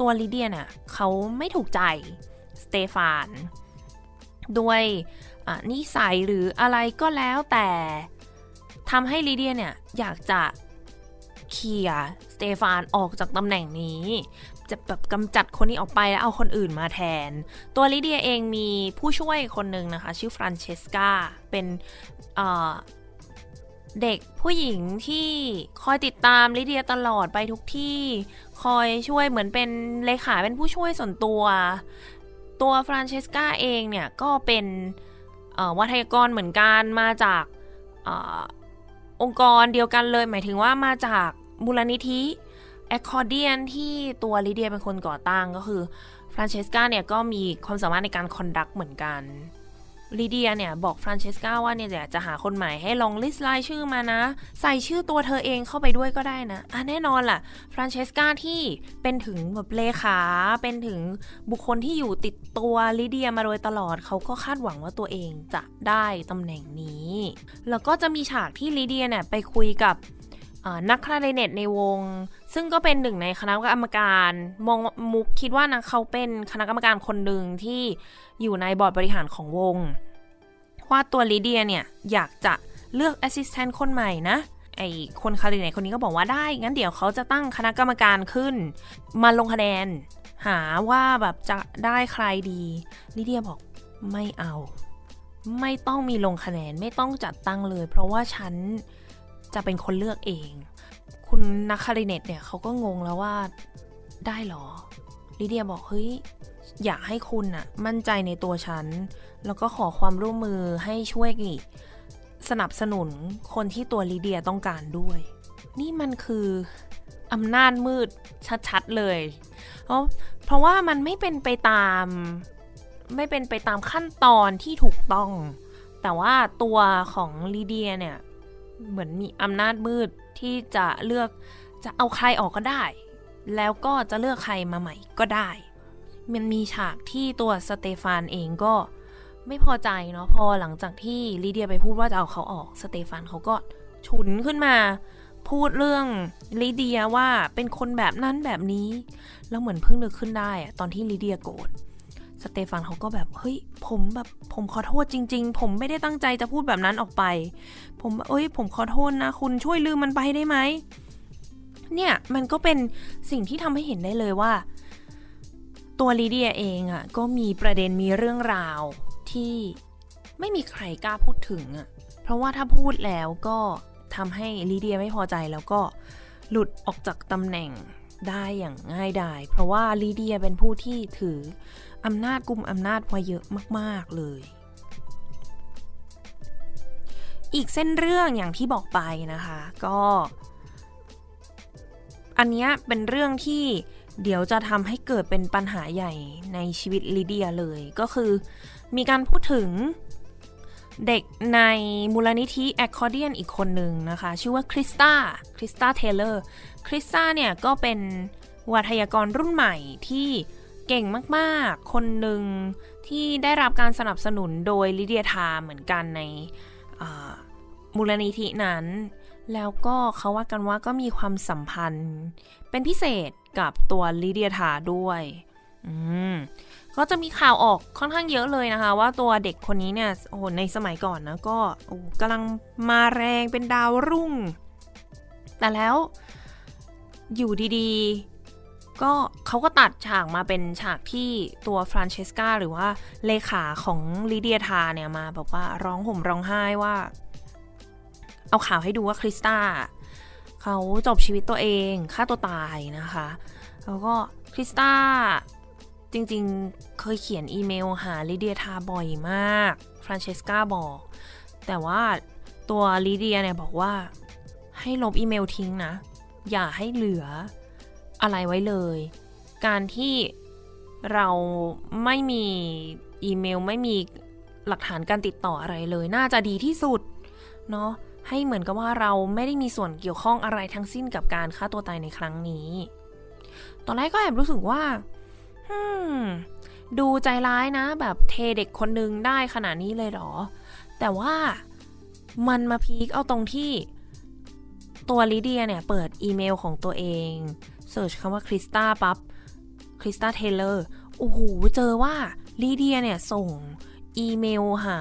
ตัวลิเดียเนี่ยเขาไม่ถูกใจสเตฟานด้วยนิสัยหรืออะไรก็แล้วแต่ทำให้ลิเดียเนี่ยอยากจะเคลียร์สเตฟานออกจากตำแหน่งนี้ จะแบบกำจัดคนนี้ออกไปแล้วเอาคนอื่นมาแทน ตัวลิเดียเองมีผู้ช่วยคนหนึ่งนะคะ ชื่อฟรานเชสกาเป็น เด็กผู้หญิงที่คอยติดตามลิเดียตลอดไปทุกที่ คอยช่วยเหมือนเป็นเลขาเป็นผู้ช่วยส่วนตัว ตัวฟรานเชสกาเองเนี่ย ก็เป็นวาทยากรเหมือนกันมาจากองค์กรเดียวกันเลย หมายถึงว่ามาจากมูลนิธิแอคคอร์เดียนที่ตัวลิเดียเป็นคนก่อตั้งก็คือฟรานเชสกาเนี่ยก็มีความสามารถในการ conduct เหมือนกัน ลีเดียเนี่ยบอกฟรานเชสกาว่าเนี่ยจะหาคนใหม่ให้ลองลิสต์รายชื่อมานะ ใส่ชื่อตัวเธอเองเข้าไปด้วยก็ได้นะอะแน่นอนล่ะฟรานเชสกาที่เป็นถึงแบบเลขาเป็นถึงบุคคลที่อยู่ติดตัวลีเดียมาโดยตลอดเขาก็คาดหวังว่าตัวเองจะได้ตำแหน่งนี้ แล้วก็จะมีฉากที่ลีเดียเนี่ยไปคุยกับ นักคลาริเนตในวง ซึ่งก็เป็นหนึ่งในคณะกรรมการมองมุกคิดว่านะเขาเป็นคณะกรรมการคนหนึ่งที่อยู่ในบอร์ดบริหารของวง ว่าตัวลิเดียเนี่ย อยากจะเลือก assistant คนใหม่นะไอคนคลาริเน็ตคนนี้ก็บอกว่าได้ งั้นเดี๋ยวเขาจะตั้งคณะกรรมการขึ้น มาลงคะแนน หาว่าแบบจะได้ใครดีลิเดียบอกไม่เอา ไม่ต้องมีลงคะแนนไม่ต้องจัดตั้งเลย เพราะว่าฉัน จะเป็นคนเลือกเอง คุณนักคลาริเน็ตเนี่ยเขาก็งงแล้วว่าได้หรอลิเดียบอกเฮ้ยอยากให้คุณอะมั่นใจในตัวฉัน แล้วก็ขอความร่วมมือให้ช่วยสนับสนุนคนที่ตัวลิเดียต้องการด้วย นี่มันคืออำนาจมืดชัดๆเลย เพราะเพราะว่ามันไม่เป็นไปตาม ไม่เป็นไปตามขั้นตอนที่ถูกต้อง แต่ว่าตัวของลีเดียเนี่ย เหมือนมีอำนาจมืดที่จะเลือกจะเอาใครออกก็ได้ แล้วก็จะเลือกใครมาใหม่ก็ได้ มันมีฉากที่ตัวสเตฟานเองก็ไม่พอใจเนาะพอหลังจากที่ลีเดียไปพูดว่าจะเอาเขาออกสเตฟานเขาก็ฉุนขึ้นมา พูดเรื่องลีเดียว่าเป็นคนแบบนั้นแบบนี้ แล้วเหมือนเพิ่งนึกขึ้นได้อะตอนที่ลีเดียโกรธ สเตฟานเขาก็แบบเฮ้ยผมแบบผมขอโทษจริง ๆ ผมไม่ได้ตั้งใจจะพูดแบบนั้นออกไป ผมเอ้ย ผมขอโทษนะ คุณช่วยลืมมันไปได้ไหมเนี่ยมันก็เป็นสิ่งที่ทำให้เห็นได้เลยว่า ตัวลีเดียเองอะ่ะก็มีประเด็นมีเรื่องราวที่ไม่มีใครกล้าพูดถึงอะ่ะเพราะว่าถ้าพูดแล้วก็ทำให้ลีเดียไม่พอใจแล้วก็หลุดออกจากตำแหน่งได้อย่างง่ายดายเพราะว่าลีเดียเป็นผู้ที่ถือ อำนาจกุมอำนาจไว้เยอะมาก ๆ เลย อีกเส้นเรื่องอย่างที่บอกไปนะคะ ก็ อันนี้เป็นเรื่องที่เดี๋ยวจะทำให้เกิดเป็นปัญหาใหญ่ในชีวิตลิเดียเลยก็คือมีการพูดถึงเด็กในมูลนิธิแอคคอร์เดียนอีกคนหนึ่งนะคะ ชื่อว่าคริสตาคริสตาเทเลอร์ คริสตาเนี่ยก็เป็นวาทยากรรุ่นใหม่ที่ เก่งมากๆ คนหนึ่งที่ได้รับการสนับสนุนโดยลิเดียทาเหมือนกันในมูลนิธินั้น แล้วก็เขาว่ากันว่าก็มีความสัมพันธ์ เป็นพิเศษกับตัวลิเดียธาด้วยอืมก็จะมีข่าวออกค่อนข้างเยอะเลยนะคะ ว่าตัวเด็กคนนี้เนี่ยโอ้โหในสมัยก่อนนะก็โอ้กำลังมาแรงเป็นดาวรุ่ง แต่แล้วอยู่ดีๆ ก็เขาก็ตัดฉากมาเป็นฉากที่ตัวฟรานเชสกาหรือว่าเลขาของลิเดียธาเนี่ยมาบอกว่าร้องห่มร้องไห้ว่า เอาข่าวให้ดูว่าคริสตาเขาจบชีวิตตัวเองฆ่าตัวตายนะคะ แล้วก็คริสตาจริงๆเคยเขียนอีเมลหาลิเดียธาบ่อยมากฟรานเชสกาบอก แต่ว่าตัวลิเดียเนี่ยบอกว่าให้ลบอีเมลทิ้งนะ อย่าให้เหลือ อะไรไว้เลย การที่เราไม่มีอีเมลไม่มีหลักฐานการติดต่ออะไรเลย น่าจะดีที่สุดเนาะให้เหมือนกับว่าเราไม่ได้มีส่วนเกี่ยวข้องอะไรทั้งสิ้นกับการฆ่าตัวตายในครั้งนี้ ตอนแรกก็แอบรู้สึกว่าดูใจร้ายนะ แบบเทเด็กคนนึงได้ขนาดนี้เลยหรอ แต่ว่ามันมา peak เอาตรงที่ตัวลิเดียเนี่ย เปิดอีเมลของตัวเอง search คำว่าคริสตาปั๊บคริสตาเทเลอร์โอ้โห เจอว่าลิเดียเนี่ย ส่งอีเมลหา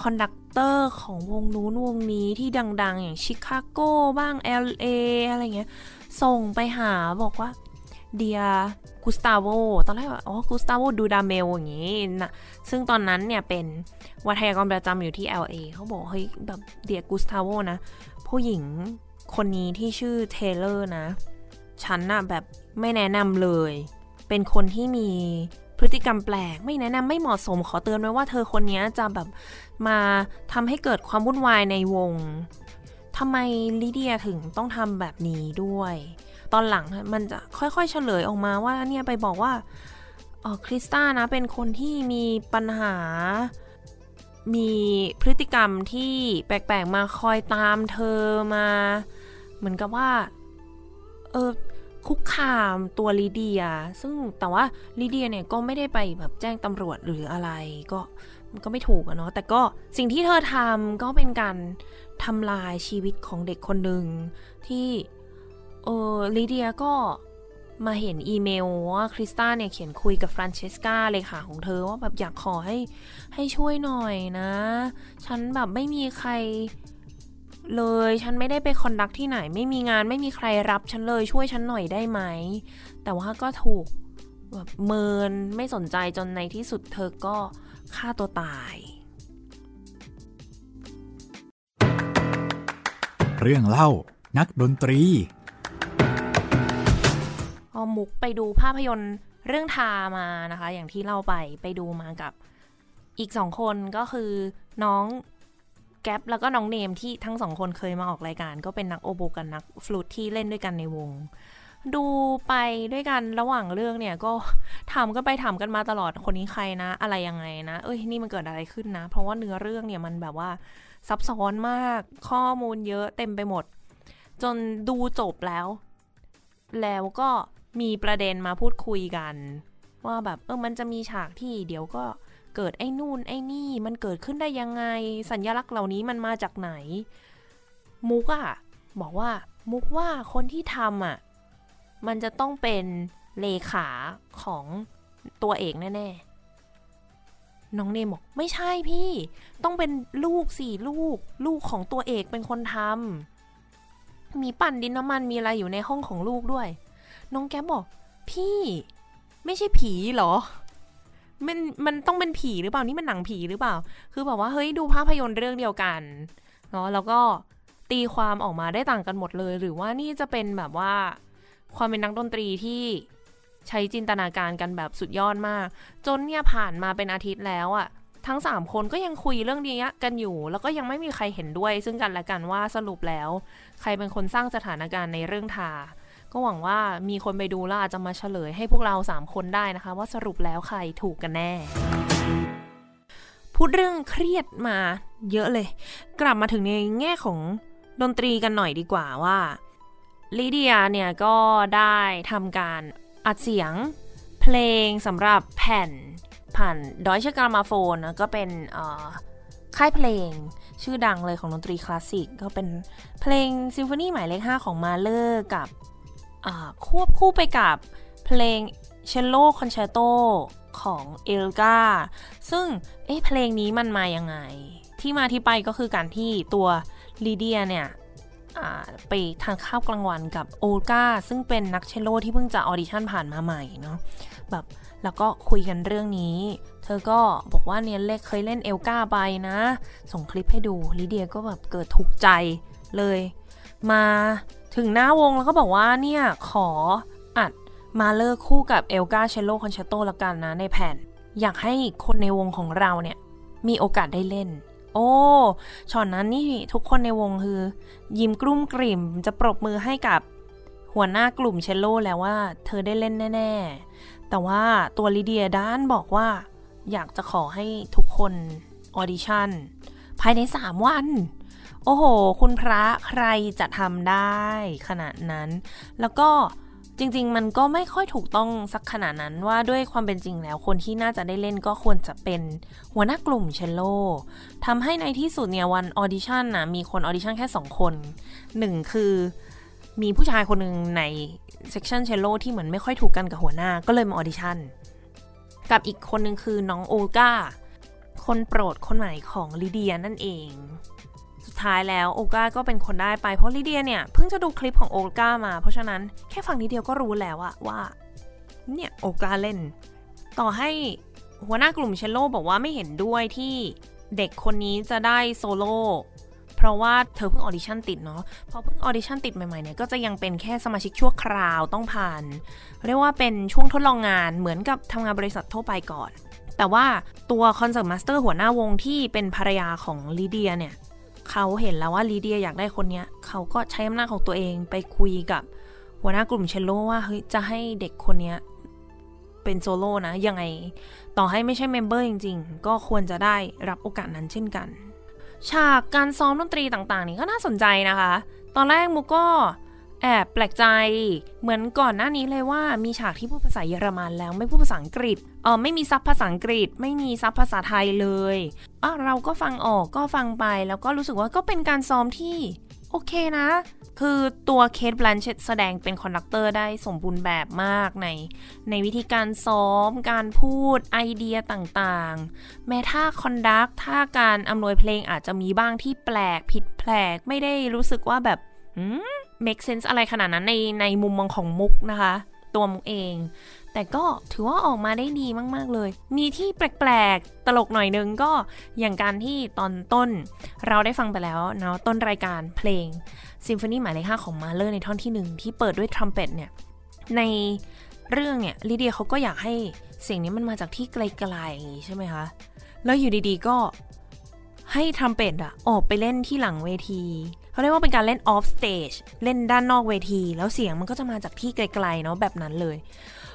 conductor ของวงนู้นวงนี้ที่ดัง ๆ อย่างชิคาโกบ้าง LA อะไรเงี้ย ส่งไปหาบอกว่า dear กุสตาโวตอนแรกว่าอ๋อกุสตาโวดูดาเมลอย่างงี้นะซึ่งตอนนั้นเนี่ยเป็นวาทยกรประจำอยู่ที่ LA เขาบอกเฮ้ยแบบ dear กุสตาโวนะ ผู้หญิงคนนี้ที่ชื่อเทเลอร์นะ ฉันน่ะแบบไม่แนะนำเลย เป็นคนที่มีพฤติกรรมแปลก ไม่แนะนำไม่เหมาะสมขอเตือนไว้ว่าเธอคนนี้จะแบบมาทำให้เกิดความวุ่นวายในวงทำไมลิเดียถึงต้องทำแบบนี้ด้วย ตอนหลังมันจะค่อยๆเฉลยออกมาว่าเนี่ยไปบอกว่าออคริสตานะเป็นคนที่มีปัญหา มีพฤติกรรมที่แปลกๆมาคอยตามเธอมา เหมือนกับว่า เออคุกคามตัวลิเดีย ซึ่งแต่ว่าลิเดียเนี่ยก็ไม่ได้ไปแบบแจ้งตำรวจหรืออะไรก็มันก็ไม่ถูกอะเนาะแต่ก็สิ่งที่เธอทำก็เป็นการทำลายชีวิตของเด็กคนหนึ่งที่เออลิเดียก็มาเห็นอีเมลว่าคริสตาเนี่ยเขียนคุยกับฟรานเชสกาเลยค่ะของเธอว่าแบบอยากขอให้ให้ช่วยหน่อยนะ ฉันแบบไม่มีใคร เลย ฉันไม่ได้ไปคอนดักที่ไหน ไม่มีงานไม่มีใครรับฉันเลยช่วยฉันหน่อยได้ไหม แต่ว่าก็ถูกแบบเมินไม่สนใจจนในที่สุดเธอก็ฆ่าตัวตาย เรื่องเล่านักดนตรีพอมุกไปดูภาพยนตร์เรื่องทามานะคะ อย่างที่เล่าไปไปดูมากับอีกสองคนก็คือน้อง แก๊ปแล้วก็น้องเนมที่ทั้งสองคนเคยมาออกรายการ ก็เป็นนักโอโบกันนักฟลูตที่เล่นด้วยกันในวง ดูไปด้วยกันระหว่างเรื่องเนี่ยก็ถามกันไปถามกันมาตลอดคนนี้ใครนะ อะไรยังไงนะ เอ้ยนี่มันเกิดอะไรขึ้นนะ เพราะว่าเนื้อเรื่องเนี่ยมันแบบว่าซับซ้อนมากข้อมูลเยอะเต็มไปหมด จนดูจบแล้ว แล้วก็มีประเด็นมาพูดคุยกัน ว่าแบบเออมันจะมีฉากที่เดี๋ยวก็ เกิดไอ้นู่นไอ้นี่มันเกิดขึ้นได้ยังไง สัญญลักษณ์เหล่านี้มันมาจากไหน มุกอะบอกว่ามุกว่าคนที่ทำอะมันจะต้องเป็นเลขาของตัวเอกแน่ๆ น้องเนมบอกไม่ใช่พี่ ต้องเป็นลูกสี่ลูก ลูกของตัวเอกเป็นคนทำมีปั่นดินน้ำมันมีอะไรอยู่ในห้องของลูกด้วย น้องแก๊บบอก พี่ ไม่ใช่ผีหรอ มันมันต้องเป็นผีหรือเปล่านี่มันหนังผีหรือเปล่า คือแบบว่าเฮ้ยดูภาพยนตร์เรื่องเดียวกันเนาะแล้วก็ตีความออกมาได้ต่างกันหมดเลย หรือว่านี่จะเป็นแบบว่า ความเป็นนักดนตรีที่ใช้จินตนาการกันแบบสุดยอดมาก จนเนี่ยผ่านมาเป็นอาทิตย์แล้วอะทั้งสามคนก็ยังคุยเรื่องนี้กันอยู่ แล้วก็ยังไม่มีใครเห็นด้วย ซึ่งกันและกันว่าสรุปแล้ว ใครเป็นคนสร้างสถานการณ์ในเรื่องทา ก็หวังว่ามีคนไปดูแล้วอาจจะมาเฉลยให้พวกเราสามคนได้นะคะ ว่าสรุปแล้วใครถูกกันแน่พูดเรื่องเครียดมาเยอะเลย กลับมาถึงในแง่ของดนตรีกันหน่อยดีกว่าว่าลิเดียเนี่ยก็ได้ทำการอัดเสียงเพลงสำหรับแผ่นผ่านดอยเชกามาโฟนก็เป็นค่ายเพลงชื่อดังเลยของดนตรีคลาสสิก ก็เป็นเพลงซิมโฟนีหมายเลข 5 ของมาเลอร์กับ ควบคู่ไปกับเพลงcello concerto ของเอลการ์ซึ่งเอ๊ะเพลงนี้มันมายังไง ที่มาที่ไปก็คือการที่ตัวลีเดียเนี่ยไปทานข้าวกลางวันกับโอลกาซึ่งเป็นนักเชลโลที่เพิ่งจะออดิชั่นผ่านมาใหม่เนาะแบบแล้วก็คุยกันเรื่องนี้ เธอก็บอกว่าเนี่ยเล็กเคยเล่นเอลการ์ไปนะ ส่งคลิปให้ดูลิเดียก็แบบเกิดถูกใจเลย มา ถึงหน้าวงแล้วก็บอกว่าเนี่ยขออัดมาเลอร์คู่กับเอลการ์ cello concerto ละกันนะในแผ่น อยากให้คนในวงของเราเนี่ย มีโอกาสได้เล่น โอ้ช็อตนั้นนี่ทุกคนในวงคือ ยิ้มกรุ้มกริ่มจะปรบมือให้กับหัวหน้ากลุ่มเชลโลแล้วว่า เธอได้เล่นแน่ ๆ แต่ว่าตัวลิเดียดันบอกว่า อยากจะขอให้ทุกคนออดิชั่นภายใน 3 วัน โอ้โห คุณพระใครจะทำได้ขนาดนั้น แล้วก็จริง ๆ มันก็ไม่ค่อยถูกต้องสักขนาดนั้นว่าด้วยความเป็นจริงแล้ว คนที่น่าจะได้เล่นก็ควรจะเป็นหัวหน้ากลุ่มเชลโลทำให้ในที่สุดเนี่ยวันออดิชั่นนะมีคนออดิชั่นแค่ 2 คนหนึ่งคือมีผู้ชายคนหนึ่งใน section เชลโลที่เหมือนไม่ค่อยถูกกันกับหัวหน้าก็เลยมาออดิชั่น กับอีกคนหนึ่งคือน้องโอลกาคนโปรดคนใหม่ของลิเดียนั่นเอง ท้ายแล้วโอลกาก็เป็นคนได้ไปเพราะลิเดียเนี่ยเพิ่งจะดูคลิปของโอลกามา เพราะฉะนั้นแค่ฟังนิดเดียวก็รู้แล้วว่าว่า เนี่ยโอลกาเล่น ต่อให้หัวหน้ากลุ่มเชลโลบอกว่าไม่เห็นด้วยที่เด็กคนนี้จะได้โซโล่เพราะว่าเธอเพิ่งออดิชั่นติดเนาะพอเพิ่งออดิชั่นติดใหม่ๆเนี่ยก็จะยังเป็นแค่สมาชิกชั่วคราวต้องผ่าน เรียกว่าเป็นช่วงทดลองงานเหมือนกับทำงานบริษัททั่วไปก่อนแต่ว่าตัว concertmaster หัวหน้าวงที่เป็นภรรยาของลีเดียเนี่ย เขาเห็นแล้วว่าลีเดียอยากได้คนเนี้ยเขาก็ใช้อำนาจของตัวเองไปคุยกับหัวหน้ากลุ่มเชลโลว่าเฮ้ยจะให้เด็กคนเนี้ยเป็นโซโล่นะ ยังไงต่อให้ไม่ใช่ member จริง ๆ ก็ควรจะได้รับโอกาสนั้นเช่นกัน ฉากการซ้อมดนตรีต่างๆ นี่ก็น่าสนใจนะคะ ตอนแรกมุกก็แอบแปลกใจเหมือนก่อนหน้านี้เลยว่ามีฉากที่พูดภาษาเยอรมันแล้วไม่พูดภาษาอังกฤษ เออไม่มีซับภาษาอังกฤษ ไม่มีซับภาษาไทยเลยอะเราก็ฟังออกก็ฟังไปแล้วก็รู้สึกว่าก็เป็นการซ้อมที่โอเคนะ คือตัวเคทบลันเชตแสดงเป็น conductor ได้สมบูรณ์แบบมากใน ในวิธีการซ้อม การพูดไอเดียต่างๆ แม้ถ้า conduct ถ้าการอำนวยเพลงอาจจะมีบ้างที่แปลกผิดแปลก ไม่ได้รู้สึกว่าแบบม make sense อะไรขนาดนั้นในในมุมมองของมุกนะคะ ตัวมุกเอง แต่ก็ถือว่าออกมาได้ดีมาก ๆ เลย มีที่แปลก ๆ ตลกหน่อยนึงก็อย่างการที่ตอนต้นเราได้ฟังไปแล้วเนาะต้นรายการเพลงซิมโฟนีหมายเลขห้าของมาเลอร์ในท่อนที่หนึ่งที่เปิดด้วยทรัมเป็ตเนี่ยในเรื่องเนี่ยลิเดียเขาก็อยากให้เสียงนี้มันมาจากที่ไกลๆใช่ไหมคะ แล้วอยู่ดีๆก็ให้ทรัมเป็ตอะออกไปเล่นที่หลังเวที เขาเรียกว่าเป็นการเล่น offstage เล่นด้านนอกเวที แล้วเสียงมันก็จะมาจากที่ไกลๆเนาะแบบนั้นเลย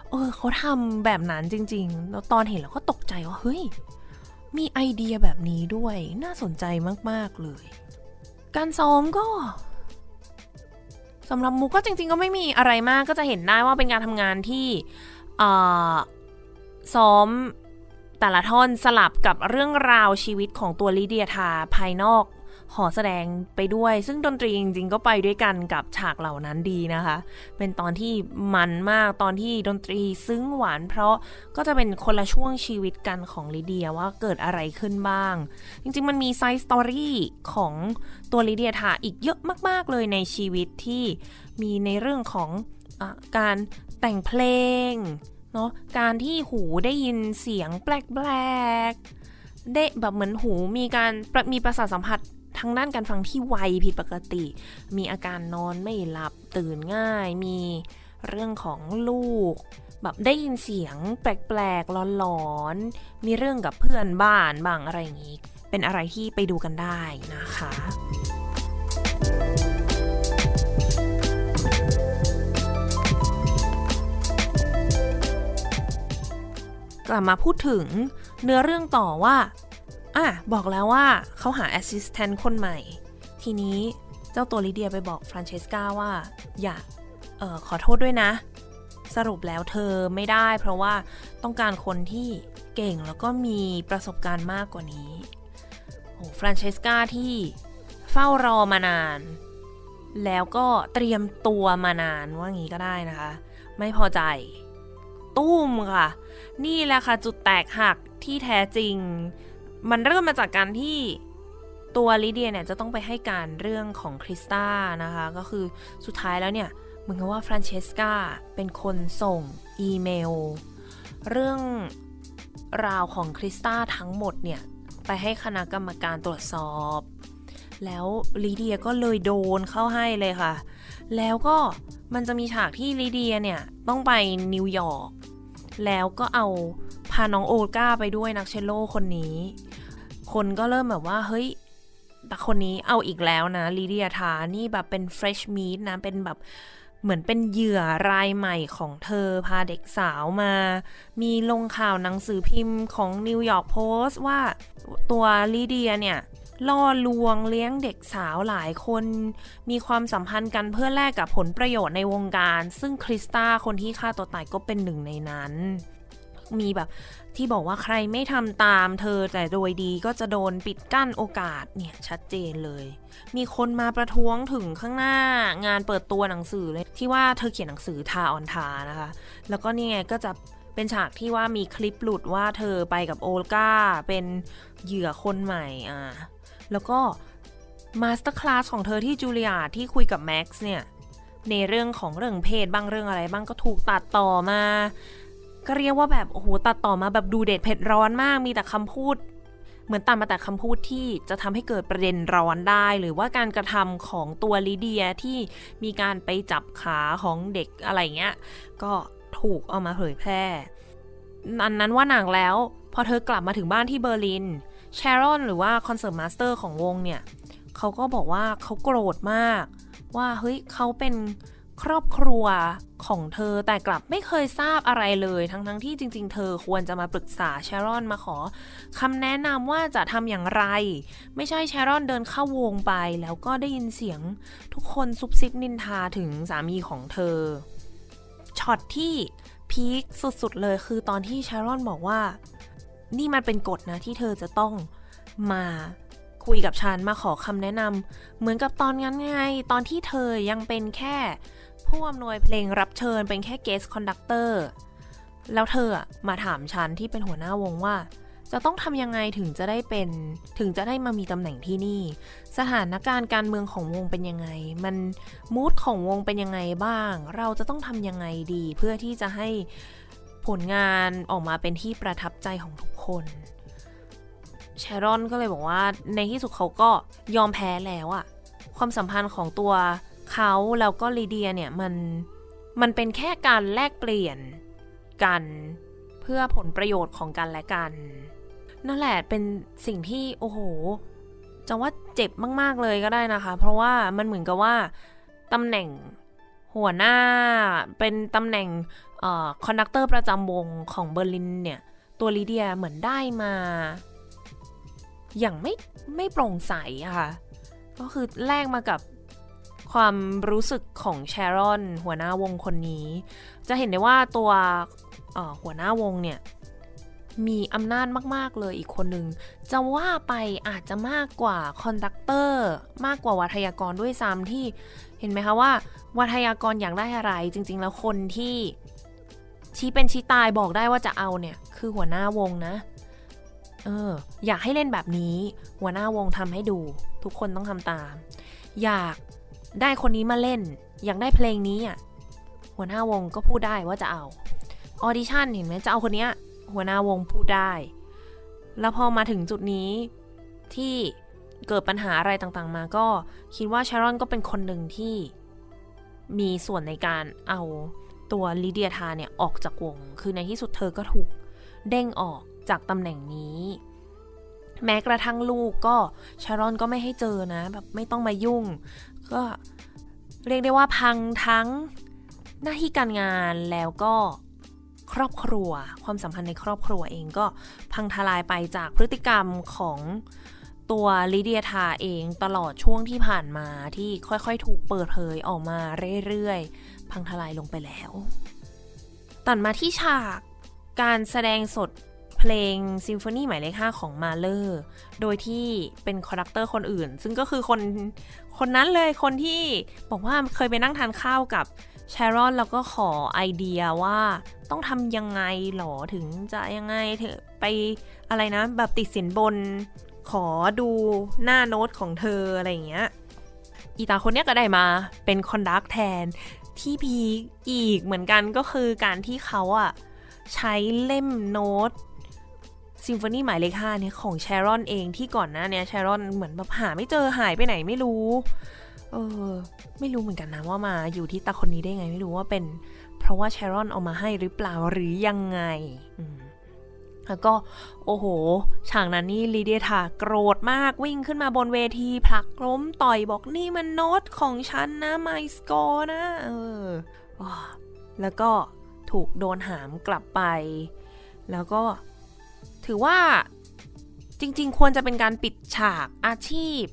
เออเขาทำแบบนั้นจริงๆ แล้วตอนเห็นเราก็ตกใจว่าเฮ้ย มีไอเดียแบบนี้ด้วย น่าสนใจมากๆเลย การซ้อมก็สำหรับมุกก็จริง ๆ ก็ไม่มีอะไรมากก็จะเห็นได้ว่าเป็นการทำงานที่ซ้อมแต่ละท่อนสลับกับเรื่องราวชีวิตของตัวลิเดียทาร์ภายนอก หอแสดงไปด้วย ซึ่งดนตรีจริงๆก็ไปด้วยกันกับฉากเหล่านั้นดีนะคะ เป็นตอนที่มันมากตอนที่ดนตรีซึ้งหวาน เพราะก็จะเป็นคนละช่วงชีวิตกันของลิเดียว่าเกิดอะไรขึ้นบ้าง จริงๆมันมี side story ของตัวลิเดียทาร์อีกเยอะมาก ๆ เลยในชีวิตที่มีในเรื่องของอการแต่งเพลงเนาะการที่หูได้ยินเสียงแปลกๆได้แบบเหมือนหูมีการมีประสาทสัมผัส ทางด้านการฟังที่ไวผิดปกติ มีอาการนอนไม่หลับตื่นง่าย มีเรื่องของลูก แบบได้ยินเสียงแปลกๆหลอนๆมีเรื่องกับเพื่อนบ้านบางอะไรอย่างนี้ เป็นอะไรที่ไปดูกันได้นะคะกลับมาพูดถึงเนื้อเรื่องต่อว่า อะบอกแล้วว่าเขาหา assistant คนใหม่ ทีนี้เจ้าตัวลิเดียไปบอกฟรานเชสกาว่า อยากออขอโทษด้วยนะ สรุปแล้วเธอไม่ได้ เพราะว่าต้องการคนที่เก่งแล้วก็มีประสบการณ์มากกว่านี้โอ้ฟรานเชสกาที่เฝ้ารอมานาน แล้วก็เตรียมตัวมานานว่างี้ก็ได้นะคะ ไม่พอใจ ตุ้มค่ะ นี่แหละค่ะจุดแตกหักที่แท้จริง มันเริ่มมาจากการที่ตัวลิเดียเนี่ยจะต้องไปให้การเรื่องของคริสตานะคะ ก็คือสุดท้ายแล้วเนี่ยเหมือนกับว่าฟรานเชสกาเป็นคนส่งอีเมล เรื่องราวของคริสตาทั้งหมดเนี่ย ไปให้คณะกรรมการตรวจสอบ แล้วลีเดียก็เลยโดนเข้าให้เลยค่ะ แล้วก็มันจะมีฉากที่ลีเดียเนี่ย ต้องไปนิวยอร์กแล้วก็เอาพาน้องโอลก้าไปด้วยนักเชลโลคนนี้ คนก็เริ่มแบบว่า เฮ้ยแต่คนนี้เอาอีกแล้วนะลีเดียทาร์นี่แบบเป็น fresh meat นะ เป็นแบบเหมือนเป็นเหยื่อรายใหม่ของเธอ พาเด็กสาวมา มีลงข่าวหนังสือพิมพ์ของนิวยอร์กโพสต์ว่าตัวลีเดียเนี่ยล่อลวงเลี้ยงเด็กสาวหลายคน มีความสัมพันธ์กันเพื่อแลกกับผลประโยชน์ในวงการ ซึ่งคริสตาคนที่ฆ่าตัวตายก็เป็นหนึ่งในนั้น มีแบบ ที่บอกว่าใครไม่ทำตามเธอแต่โดยดีก็จะโดนปิดกั้นโอกาสเนี่ยชัดเจนเลย มีคนมาประท้วงถึงข้างหน้างานเปิดตัวหนังสือเลยที่ว่าเธอเขียนหนังสือทาออนทานะคะ แล้วก็นี่ไงก็จะเป็นฉากที่ว่ามีคลิปหลุดว่าเธอไปกับโอลกาเป็นเหยื่อคนใหม่อ่าแล้วก็ masterclass ของเธอที่จูเลียร์ดที่คุยกับแม็กซ์เนี่ยในเรื่องของเรื่องเพศบ้างเรื่องอะไรบ้างก็ถูกตัดต่อมา ก็เรียกว่าแบบโอ้โหตัดต่อมาแบบดูเด็ดเผ็ดร้อนมาก มีแต่คำพูด เหมือนตัดมาแต่คำพูดที่จะทำให้เกิดประเด็นร้อนได้ หรือว่าการกระทำของตัวลิเดียที่มีการไปจับขาของเด็กอะไรเงี้ย ก็ถูกเอามาเผยแพร่อันนั้นว่าหนังแล้ว พอเธอกลับมาถึงบ้านที่เบอร์ลินแชรอนหรือว่า concertmaster ของวงเนี่ยเขาก็บอกว่าเขาโกรธมาก ว่าเฮ้ยเขาเป็น ครอบครัวของเธอแต่กลับไม่เคยทราบอะไรเลย ทั้งๆทที่จริง ๆ เธอควรจะมาปรึกษาแชรอนมาขอคำแนะนำว่าจะทำอย่างไร ไม่ใช่แชรอนเดินเข้าวงไป แล้วก็ได้ยินเสียงทุกคนซุบซิบนินทาถึงสามีของเธอช็อตที่ peak สุดๆเลยคือตอนที่แชรอนบอกว่า นี่มันเป็นกฎนะที่เธอจะต้องมาคุยกับฉันมาขอคำแนะนำเหมือนกับตอนนั้นไง ตอนที่เธอยังเป็นแค่ ผู้อำนวยเพลงรับเชิญเป็นแค่ guest conductor แล้วเธอมาถามฉันที่เป็นหัวหน้าวงว่า จะต้องทำยังไงถึงจะได้เป็นถึงจะได้มามีตำแหน่งที่นี่ สถานการณ์การเมืองของวงเป็นยังไง มันมูดของวงเป็นยังไงบ้าง เราจะต้องทำยังไงดีเพื่อที่จะให้ผลงานออกมาเป็นที่ประทับใจของทุกคนแชรอนก็เลยบอกว่าในที่สุดเขาก็ยอมแพ้แล้วอะความสัมพันธ์ของตัว เขาแล้วก็ลีเดียเนี่ยมันมันเป็นแค่การแลกเปลี่ยนกันเพื่อผลประโยชน์ของกันและกัน นั่นแหละเป็นสิ่งที่โอ้โหจะว่าเจ็บมาก ๆ เลยก็ได้นะคะ เพราะว่ามันเหมือนกับว่าตำแหน่งหัวหน้าเป็นตำแหน่ง conductor ประจำวงของเบอร์ลินเนี่ย ตัวลีเดียเหมือนได้มา อย่างไม่ไม่โปร่งใสอะค่ะ ก็คือแลกมากับ ความรู้สึกของแชรอน หัวหน้าวงคนนี้ จะเห็นได้ว่าตัวหัวหน้าวงเนี่ยมีอำนาจมากๆเลยอีกคนหนึ่งจะว่าไปอาจจะมากกว่า conductor มากกว่าวาทยกรด้วยซ้ำที่เห็นไหมคะว่าวาทยกรอยากได้อะไร จริง ๆ แล้วคนที่ชี้เป็นชี้ตายบอกได้ว่าจะเอาเนี่ยคือหัวหน้าวงนะเอออยากให้เล่นแบบนี้ หัวหน้าวงทำให้ดู ทุกคนต้องทำตาม อยาก ได้คนนี้มาเล่น อยากได้เพลงนี้อะหัวหน้าวงก็พูดได้ว่าจะเอาออดิชั่นเห็นไหมจะเอาคนนี้หัวหน้าวงพูดได้ แล้วพอมาถึงจุดนี้ที่เกิดปัญหาอะไรต่างๆมาก็คิดว่าชารอนก็เป็นคนหนึ่งที่มีส่วนในการเอาตัวลิเดียทาเนี่ยออกจากวง คือในที่สุดเธอก็ถูกเด้งออกจากตำแหน่งนี้ แม้กระทั่งลูกก็ชารอนก็ไม่ให้เจอนะ แบบไม่ต้องมายุ่ง ก็เรียกได้ว่าพังทั้งหน้าที่การงานแล้วก็ครอบครัว ความสัมพันธ์ในครอบครัวเองก็พังทลายไปจากพฤติกรรมของตัวลิเดียทาเองตลอดช่วงที่ผ่านมาที่ค่อยๆ ถูกเปิดเผยออกมาเรื่อยๆ พังทลายลงไปแล้ว ตัดมาที่ฉากการแสดงสดเพลงซิมโฟนีหมายเลข5ของมาเลอร์ โดยที่เป็น conductor คนอื่น ซึ่งก็คือคน คนนั้นเลยคนที่บอกว่าเคยไปนั่งทานข้าวกับชารอนแล้วก็ขอไอเดียว่าต้องทำยังไงหรอถึงจะยังไงเถอไปอะไรนะ แบบติดสินบน ขอดูหน้าโน้ตของเธออะไรอย่างเงี้ยอีตาคนนี้ก็ได้มาเป็น conduct แทนที่ peak อีกเหมือนกันก็คือการที่เขาอะใช้เล่มโน้ต ซิมโฟนีหมายเลขห้าเนี่ยของแชรอนเองที่ก่อนหน้าเนี่ยแชรอนเหมือนแบบหาไม่เจอหายไปไหนไม่รู้ เออ ไม่รู้เหมือนกันนะว่ามาอยู่ที่ตาคนนี้ได้ไงไม่รู้ว่าเป็น เพราะว่าแชรอนเอามาให้หรือเปล่าหรือยังไงแล้วก็โอ้โห ฉากนั้นนี่ลีเดียทาโกรธมากวิ่งขึ้นมาบนเวทีผลักล้มต่อยบอกนี่มันโน้ตของฉันนะไมสกอร์นะ เออ แล้วก็ถูกโดนหามกลับไป แล้วก็ ถือว่าจริง ๆ ควรจะเป็นการปิดฉากอาชีพ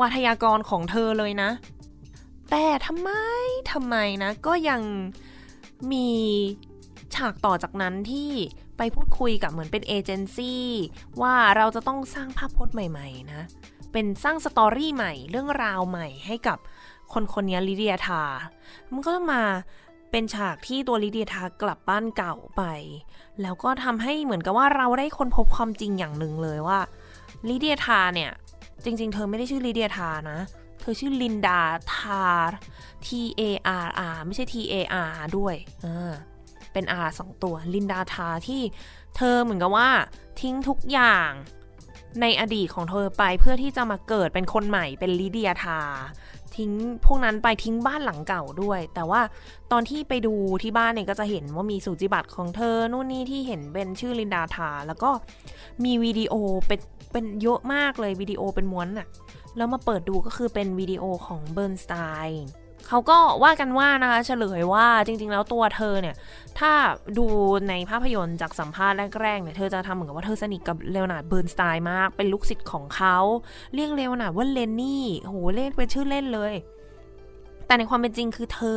วัทยากรของเธอเลยนะ แต่ทำไมทำไมนะ ก็ยังมีฉากต่อจากนั้นที่ไปพูดคุยกับเหมือนเป็นเอเจนซี่ว่าเราจะต้องสร้างภาพพจน์ใหม่ ๆ นะ เป็นสร้างสตอรี่ใหม่ เรื่องราวใหม่ให้กับคนคนนี้ลิเดียทา มันก็ต้องมา เป็นฉากที่ตัวลิเดียทากลับบ้านเก่าไป แล้วก็ทำให้เหมือนกับว่าเราได้ค้นพบความจริงอย่างหนึ่งเลยว่าลิเดียทาเนี่ย จริง ๆ เธอไม่ได้ชื่อลิเดียทานะ เธอชื่อลินดาทา T A R R ไม่ใช่ T A R ด้วยเป็น R สองตัวลินดาทาที่เธอเหมือนกับว่าทิ้งทุกอย่างในอดีตของเธอไปเพื่อที่จะมาเกิดเป็นคนใหม่เป็นลิเดียทา ทิ้งพวกนั้นไปทิ้งบ้านหลังเก่าด้วย แต่ว่าตอนที่ไปดูที่บ้านเนี่ยก็จะเห็นว่ามีสูจิบัตรของเธอนู่นนี่ที่เห็นเป็นชื่อลินดาทา แล้วก็มีวิดีโอเป็นเป็นเยอะมากเลยวิดีโอเป็นม้วนอะแล้วมาเปิดดูก็คือเป็นวิดีโอของเบิร์นสไตน์ เขาก็ว่ากันว่านะคะเฉลยว่าจริง ๆ แล้วตัวเธอเนี่ย ถ้าดูในภาพยนตร์จากสัมภาษณ์แรกๆเนี่ยเธอจะทำเหมือนกับว่าเธอสนิทกับเลโอนาร์ดเบิร์นสไตน์มาก เป็นลูกศิษย์ของเขาเรียกเลโอนาร์ดว่าเลนนี่โหเล่นเป็นชื่อเล่นเลย แต่ในความเป็นจริงคือเธอ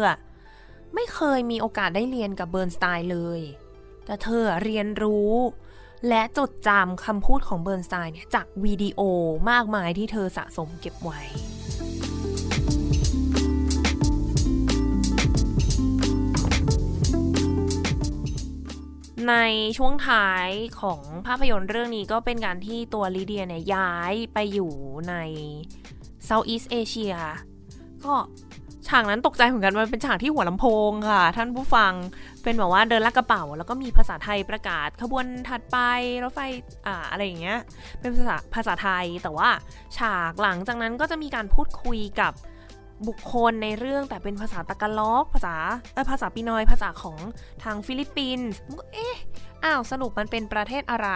ไม่เคยมีโอกาสได้เรียนกับเบิร์นสไตน์เลย แต่เธอเรียนรู้และจดจำคำพูดของเบิร์นสไตน์เนี่ยจากวิดีโอมากมายที่เธอสะสมเก็บไว้ ในช่วงท้ายของภาพยนตร์เรื่องนี้ก็เป็นการที่ตัวลิเดียเนี่ยย้ายไปอยู่ใน Southeast Asia ก็ฉากนั้นตกใจเหมือนกันมันเป็นฉากที่หัวลำโพงค่ะ ท่านผู้ฟังเป็นแบบว่าเดินลักกระเป๋า แล้วก็มีภาษาไทยประกาศ ขบวนถัดไปรถไฟอ่าอะไรอย่างเงี้ยเป็นภาษาภาษาไทยแต่ว่าฉากหลังจากนั้นก็จะมีการพูดคุยกับ บุคคลในเรื่องแต่เป็นภาษาตะกล็อกภาษาเออภาษา Pinoy ภาษาของทางฟิลิปปินส์เอ๊ะอ้าวสรุปมันเป็นประเทศอะไร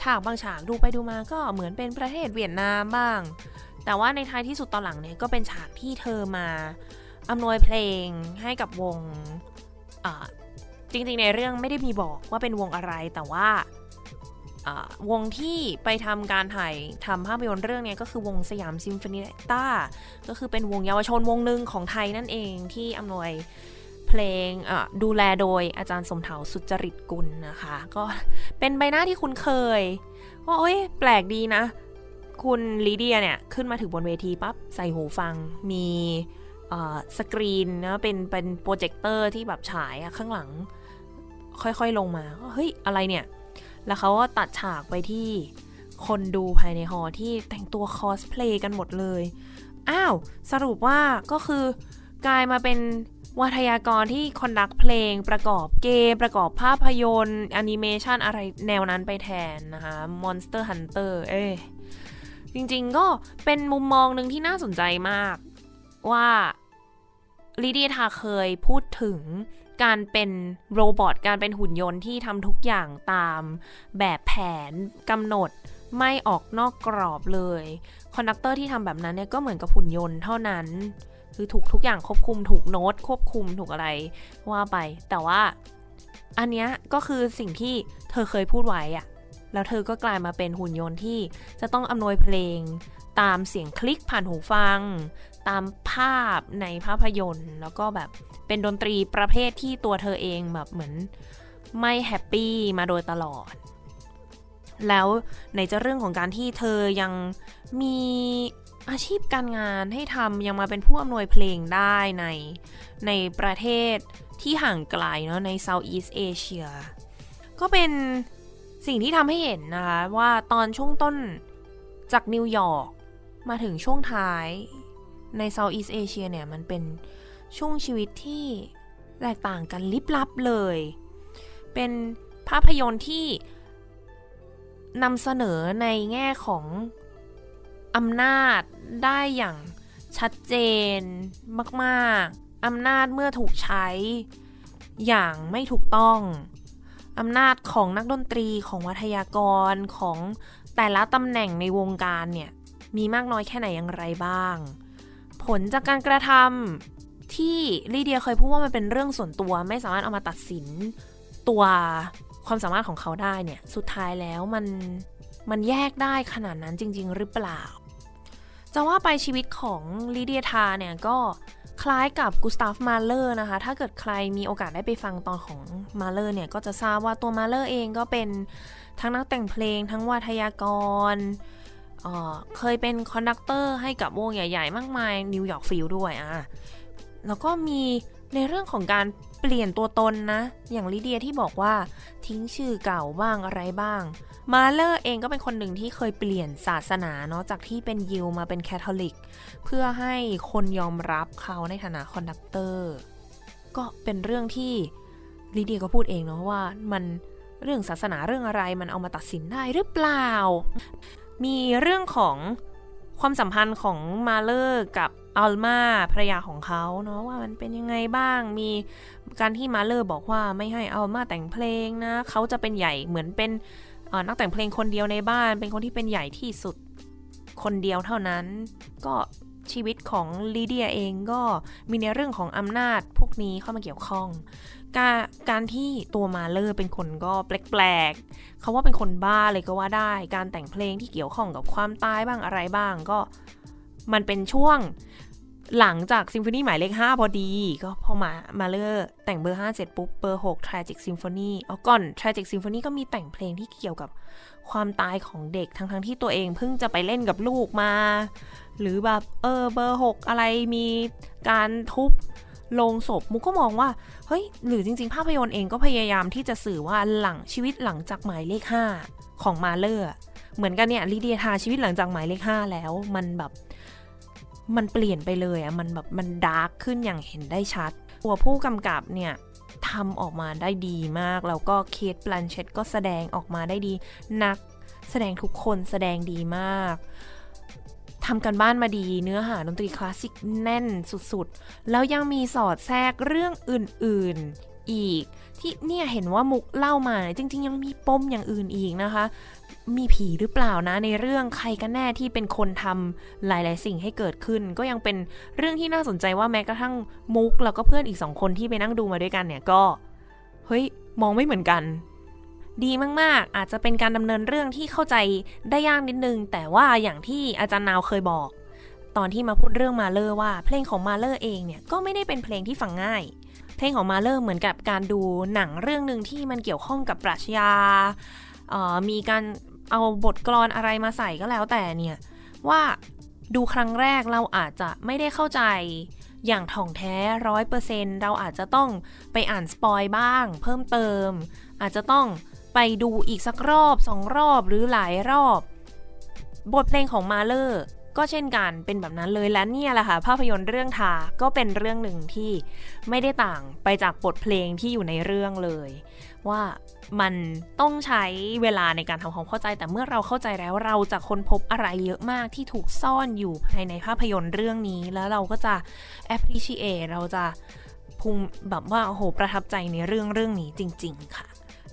ฉากบางฉากดูไปดูมาก็เหมือนเป็นประเทศเวียดนามบ้าง แต่ว่าในท้ายที่สุดตอนหลังเนี่ยก็เป็นฉากที่เธอมาอำนวยเพลงให้กับวงจริงๆในเรื่องไม่ได้มีบอกว่าเป็นวงอะไรแต่ว่า วงที่ไปทำการถ่ายทำภาพยนตร์เรื่องนี้ก็คือวงสยามซิมโฟนีต้าก็คือเป็นวงเยาวชนวงหนึ่งของไทยนั่นเองที่อำนวยเพลงดูแลโดยอาจารย์สมเถาสุจริตกุลนะคะ ก็เป็นใบหน้าที่คุณเคยว่าโอ้ยแปลกดีนะ คุณลีเดียเนี่ย ขึ้นมาถึงบนเวทีปั๊บใส่หูฟังมีสกรีนนะเป็นเป็นโปรเจคเตอร์ที่แบบฉายข้างหลัง ค่อยๆลงมาเฮ้ยอะไรเนี่ย แล้วเขาก็ตัดฉากไปที่คนดูภายในหอที่แต่งตัวคอสเพลย์กันหมดเลย อ้าว สรุปว่าก็คือกลายมาเป็นวาทยกรที่ conduct เพลงประกอบเกม ประกอบภาพยนตร์แอนิเมชันอะไรแนวนั้นไปแทนนะคะ Monster Hunter เอ้จริงๆก็เป็นมุมมองหนึ่งที่น่าสนใจมากว่าลิเดียทาเคยพูดถึง การเป็น robot การเป็นหุ่นยนต์ที่ทำทุกอย่างตามแบบแผนกำหนดไม่ออกนอกกรอบเลย conductor ที่ทำแบบนั้นเนี่ยก็เหมือนกับหุ่นยนต์เท่านั้น คือถูกทุกอย่างควบคุมถูกโน้ตควบคุมถูกอะไรว่าไป แต่ว่าอันเนี้ยก็คือสิ่งที่เธอเคยพูดไว้อะ แล้วเธอก็กลายมาเป็นหุ่นยนต์ที่จะต้องอำนวยเพลง ตามเสียงคลิกผ่านหูฟัง ตามภาพในภาพยนตร์ แล้วก็แบบเป็นดนตรีประเภทที่ตัวเธอเองแบบเหมือนไม่ happy มาโดยตลอด แล้วไหนจะเรื่องของการที่เธอยังมีอาชีพการงานให้ทำยังมาเป็นผู้อำนวยเพลงได้ในในประเทศที่ห่างไกลเนาะใน Southeast Asia ก็เป็น สิ่งที่ทำให้เห็นนะคะว่าตอนช่วงต้นจากนิวยอร์กมาถึงช่วงท้ายใน Southeast Asia เนี่ย มันเป็นช่วงชีวิตที่แตกต่างกันลิบลับเลย เป็นภาพยนตร์ที่นำเสนอในแง่ของอำนาจได้อย่างชัดเจนมาก ๆ อำนาจเมื่อถูกใช้อย่างไม่ถูกต้อง อำนาจของนักดนตรีของวัทยากรของแต่ละตำแหน่งในวงการเนี่ยมีมากน้อยแค่ไหนอย่างไรบ้าง ผลจากการกระทำที่ลีเดียเคยพูดว่ามันเป็นเรื่องส่วนตัวไม่สามารถเอามาตัดสินตัวความสามารถของเขาได้เนี่ยสุดท้ายแล้วมันมันแยกได้ขนาดนั้นจริง ๆ หรือเปล่า จะว่าไปชีวิตของลีเดียทาเนี่ยก็คล้ายกับกุสตาฟมาเลอร์นะคะ ถ้าเกิดใครมีโอกาสได้ไปฟังตอนของมาเลอร์เนี่ย ก็จะทราบว่าตัวมาเลอร์เองก็เป็นทั้งนักแต่งเพลง ทั้งวาทยกร เคยเป็น conductor ให้กับวงใหญ่ ๆ มากมาย New York Phil ด้วยอะ แล้วก็มีในเรื่องของการเปลี่ยนตัวตนนะ อย่างลิเดียที่บอกว่าทิ้งชื่อเก่าบ้างอะไรบ้าง มาเลอร์เองก็เป็นคนหนึ่งที่เคยเปลี่ยนศาสนาเนาะจากที่เป็นยิวมาเป็นแคทอลิก เพื่อให้คนยอมรับเขาในฐานะ conductor ก็เป็นเรื่องที่ลิเดียก็พูดเองเนาะว่ามันเรื่องศาสนาเรื่องอะไรมันเอามาตัดสินได้หรือเปล่า มีเรื่องของความสัมพันธ์ของมาเลอร์กับอัลมาภรรยาของเขาเนาะว่ามันเป็นยังไงบ้าง มีการที่มาเลอร์บอกว่าไม่ให้อัลมาแต่งเพลงนะเขาจะเป็นใหญ่เหมือนเป็น นักแต่งเพลงคนเดียวในบ้าน เป็นคนที่เป็นใหญ่ที่สุดคนเดียวเท่านั้น ก็ชีวิตของลีเดียเองก็มีในเรื่องของอำนาจพวกนี้เข้ามาเกี่ยวข้อง การการที่ตัวมาเลอร์เป็นคนก็แปลกๆเขาว่าเป็นคนบ้าเลยก็ว่าได้ การแต่งเพลงที่เกี่ยวข้องกับความตายบ้างอะไรบ้างก็มันเป็นช่วง หลังจากซิมโฟนีหมายเลข 5 พอดี ก็พอมามาเลอร์แต่งเบอร์ 5 เสร็จปุ๊บเบอร์ 6 Tragic Symphony เอาก่อน Tragic Symphony ก็มีแต่งเพลงที่เกี่ยวกับความตายของเด็กทั้งทั้งที่ตัวเองเพิ่งจะไปเล่นกับลูกมา หรือแบบเออเบอร์ 6 อะไรมีการทุบลงศพมุกก็มองว่า เฮ้ย หรือจริง ๆ ภาพยนตร์เองก็พยายามที่จะสื่อว่าหลังชีวิตหลังจากหมายเลข 5 ของมาเลอร์เหมือนกันเนี่ยลีเดียทาชีวิตหลังจากหมายเลข 5 แล้วมันแบบ มันเปลี่ยนไปเลยอะมันแบบมันดาร์กขึ้นอย่างเห็นได้ชัด ตัวผู้กำกับเนี่ยทำออกมาได้ดีมาก แล้วก็เคทบลันเชตก็แสดงออกมาได้ดี นักแสดงทุกคนแสดงดีมากทำกันบ้านมาดีเนื้อหาดนตรีคลาสสิกแน่นสุดๆ แล้วยังมีสอดแทรกเรื่องอื่นๆอีก ที่เนี่ยเห็นว่ามุกเล่ามาจริง ๆ ยังมีปมอย่างอื่นอีกนะคะ มีผีหรือเปล่านะในเรื่องใครกันแน่ที่เป็นคนทำหลาย ๆ สิ่งให้เกิดขึ้น ก็ยังเป็นเรื่องที่น่าสนใจว่าแม้กระทั่งมุกแล้วก็เพื่อนอีกสองคนที่ไปนั่งดูมาด้วยกันเนี่ยก็ เฮ้ย มองไม่เหมือนกัน ดีมาก ๆ อาจจะเป็นการดำเนินเรื่องที่เข้าใจได้ยากนิดนึง แต่ว่าอย่างที่อาจารย์นาวเคยบอก ตอนที่มาพูดเรื่องมาเลอร์ว่า เพลงของมาเลอร์เองเนี่ยก็ไม่ได้เป็นเพลงที่ฟังง่ายเพลงของมาเลอร์เหมือนกับการดูหนังเรื่องหนึ่งที่มันเกี่ยวข้องกับปรัชญามีการ เอาบทกลอนอะไรมาใส่ก็แล้วแต่เนี่ย ว่าดูครั้งแรกเราอาจจะไม่ได้เข้าใจอย่างถ่องแท้ร้อยเปอร์เซ็นเราอาจจะต้องไปอ่านสปอยบ้าง เพิ่มเติม อาจจะต้องไปดูอีกสักรอบสองรอบหรือหลายรอบ บทเพลงของมาเลอร์ก็เช่นกันเป็นแบบนั้นเลยและเนี่ยแหละค่ะ ภาพยนตร์เรื่องทาก็เป็นเรื่องหนึ่งที่ไม่ได้ต่างไปจากบทเพลงที่อยู่ในเรื่องเลย ว่ามันต้องใช้เวลาในการทำความเข้าใจ แต่เมื่อเราเข้าใจแล้วเราจะค้นพบอะไรเยอะมากที่ถูกซ่อนอยู่ภายในภาพยนตร์เรื่องนี้ แล้วเราก็จะ appreciate เราจะภูมิแบบว่าโอ้โหประทับใจในเรื่องเรื่องนี้จริง ๆ ค่ะ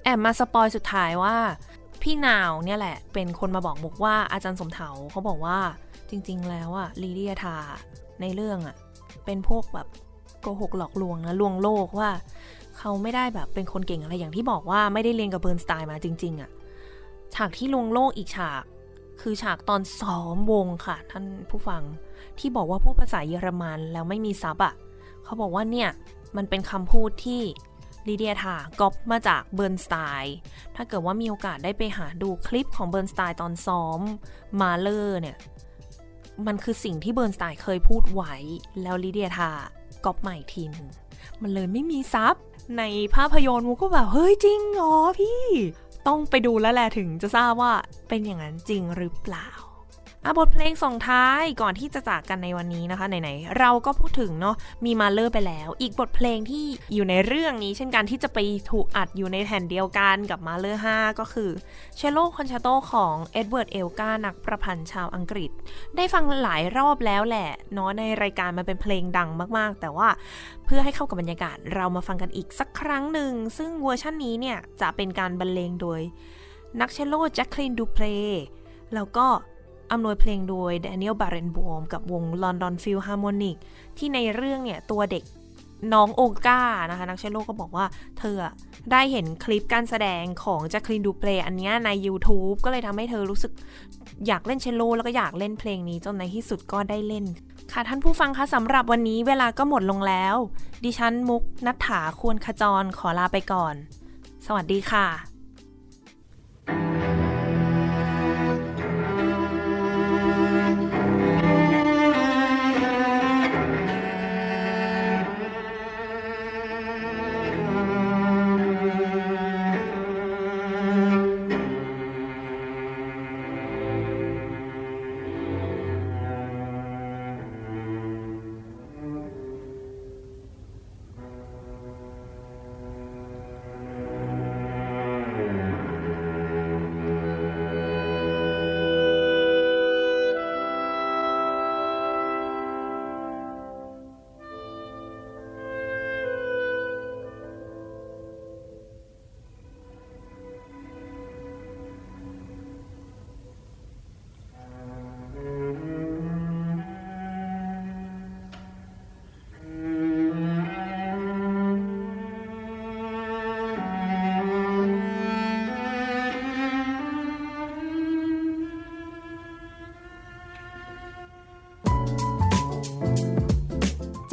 แอบมา spoil สุดท้ายว่า พี่นาวเนี่ยแหละ เป็นคนมาบอกมุกว่าอาจารย์สมเถาเขาบอกว่าจริง ๆ แล้วอะลีเดียทาในเรื่องอะเป็นพวกแบบโกหกหลอกลวงนะลวงโลกว่า เขาไม่ได้แบบเป็นคนเก่งอะไรอย่างที่บอกว่าไม่ได้เรียนกับเบิร์นสไตน์มาจริง ๆอะฉากที่ลวงโลกอีกฉาก คือฉากตอนซ้อมวงค่ะ ท่านผู้ฟังที่บอกว่าพูดภาษาเยอรมันแล้วไม่มี sub อะเขาบอกว่าเนี่ยมันเป็นคำพูดที่ลิเดียธาก๊อปมาจากเบิร์นสไตน์ถ้าเกิดว่ามีโอกาสได้ไปหาดูคลิปของเบิร์นสไตน์ตอนซ้อมมาเลอร์เนี่ย มันคือสิ่งที่เบิร์นสไตน์เคยพูดไว้ แล้วลิเดียธาก๊อปมาอีกทีนึงมันเลยไม่มี sub ในภาพยนตร์มูก็แบบ เฮ้ยจริงเหรอพี่ ต้องไปดูแล้วแหละถึงจะทราบว่าเป็นอย่างนั้นจริงหรือเปล่า บทเพลงส่งท้ายก่อนที่จะจากกันในวันนี้นะคะไหนๆเราก็พูดถึงเนาะมีมาเลอร์ไปแล้ว อีกบทเพลงที่อยู่ในเรื่องนี้ เช่นกันที่จะไปถูกอัดอยู่ในแผ่นเดียวกันกับมาเลอร์5ก็คือเชลโลคอนแชร์โตของเอ็ดเวิร์ดเอลกานักประพันธ์ชาวอังกฤษ ได้ฟังหลายรอบแล้วแหละเนาะในรายการมันเป็นเพลงดังมากๆ แต่ว่าเพื่อให้เข้ากับบรรยากาศเรามาฟังกันอีกสักครั้งหนึ่งซึ่งเวอร์ชันนี้เนี่ยจะเป็นการบรรเลงโดยนักเชลโลแจ็คคลินดูเพลแล้วก็ อำนวยเพลงโดยแดเนียลบาเรนบอยม์กับวง London Philharmonic ที่ในเรื่องเนี่ยตัวเด็กน้องโอลก้านะคะ นักเชลโลก็บอกว่าเธอได้เห็นคลิปการแสดงของแจ็คคลินดูเพลอันนี้ใน YouTube ก็เลยทำให้เธอรู้สึกอยากเล่นเชลโลแล้วก็อยากเล่นเพลงนี้จนในที่สุดก็ได้เล่น ค่ะท่านผู้ฟังคะสำหรับวันนี้เวลาก็หมดลงแล้ว ดิฉันมุกนัฐถาควรขจรขอลาไปก่อน สวัสดีค่ะ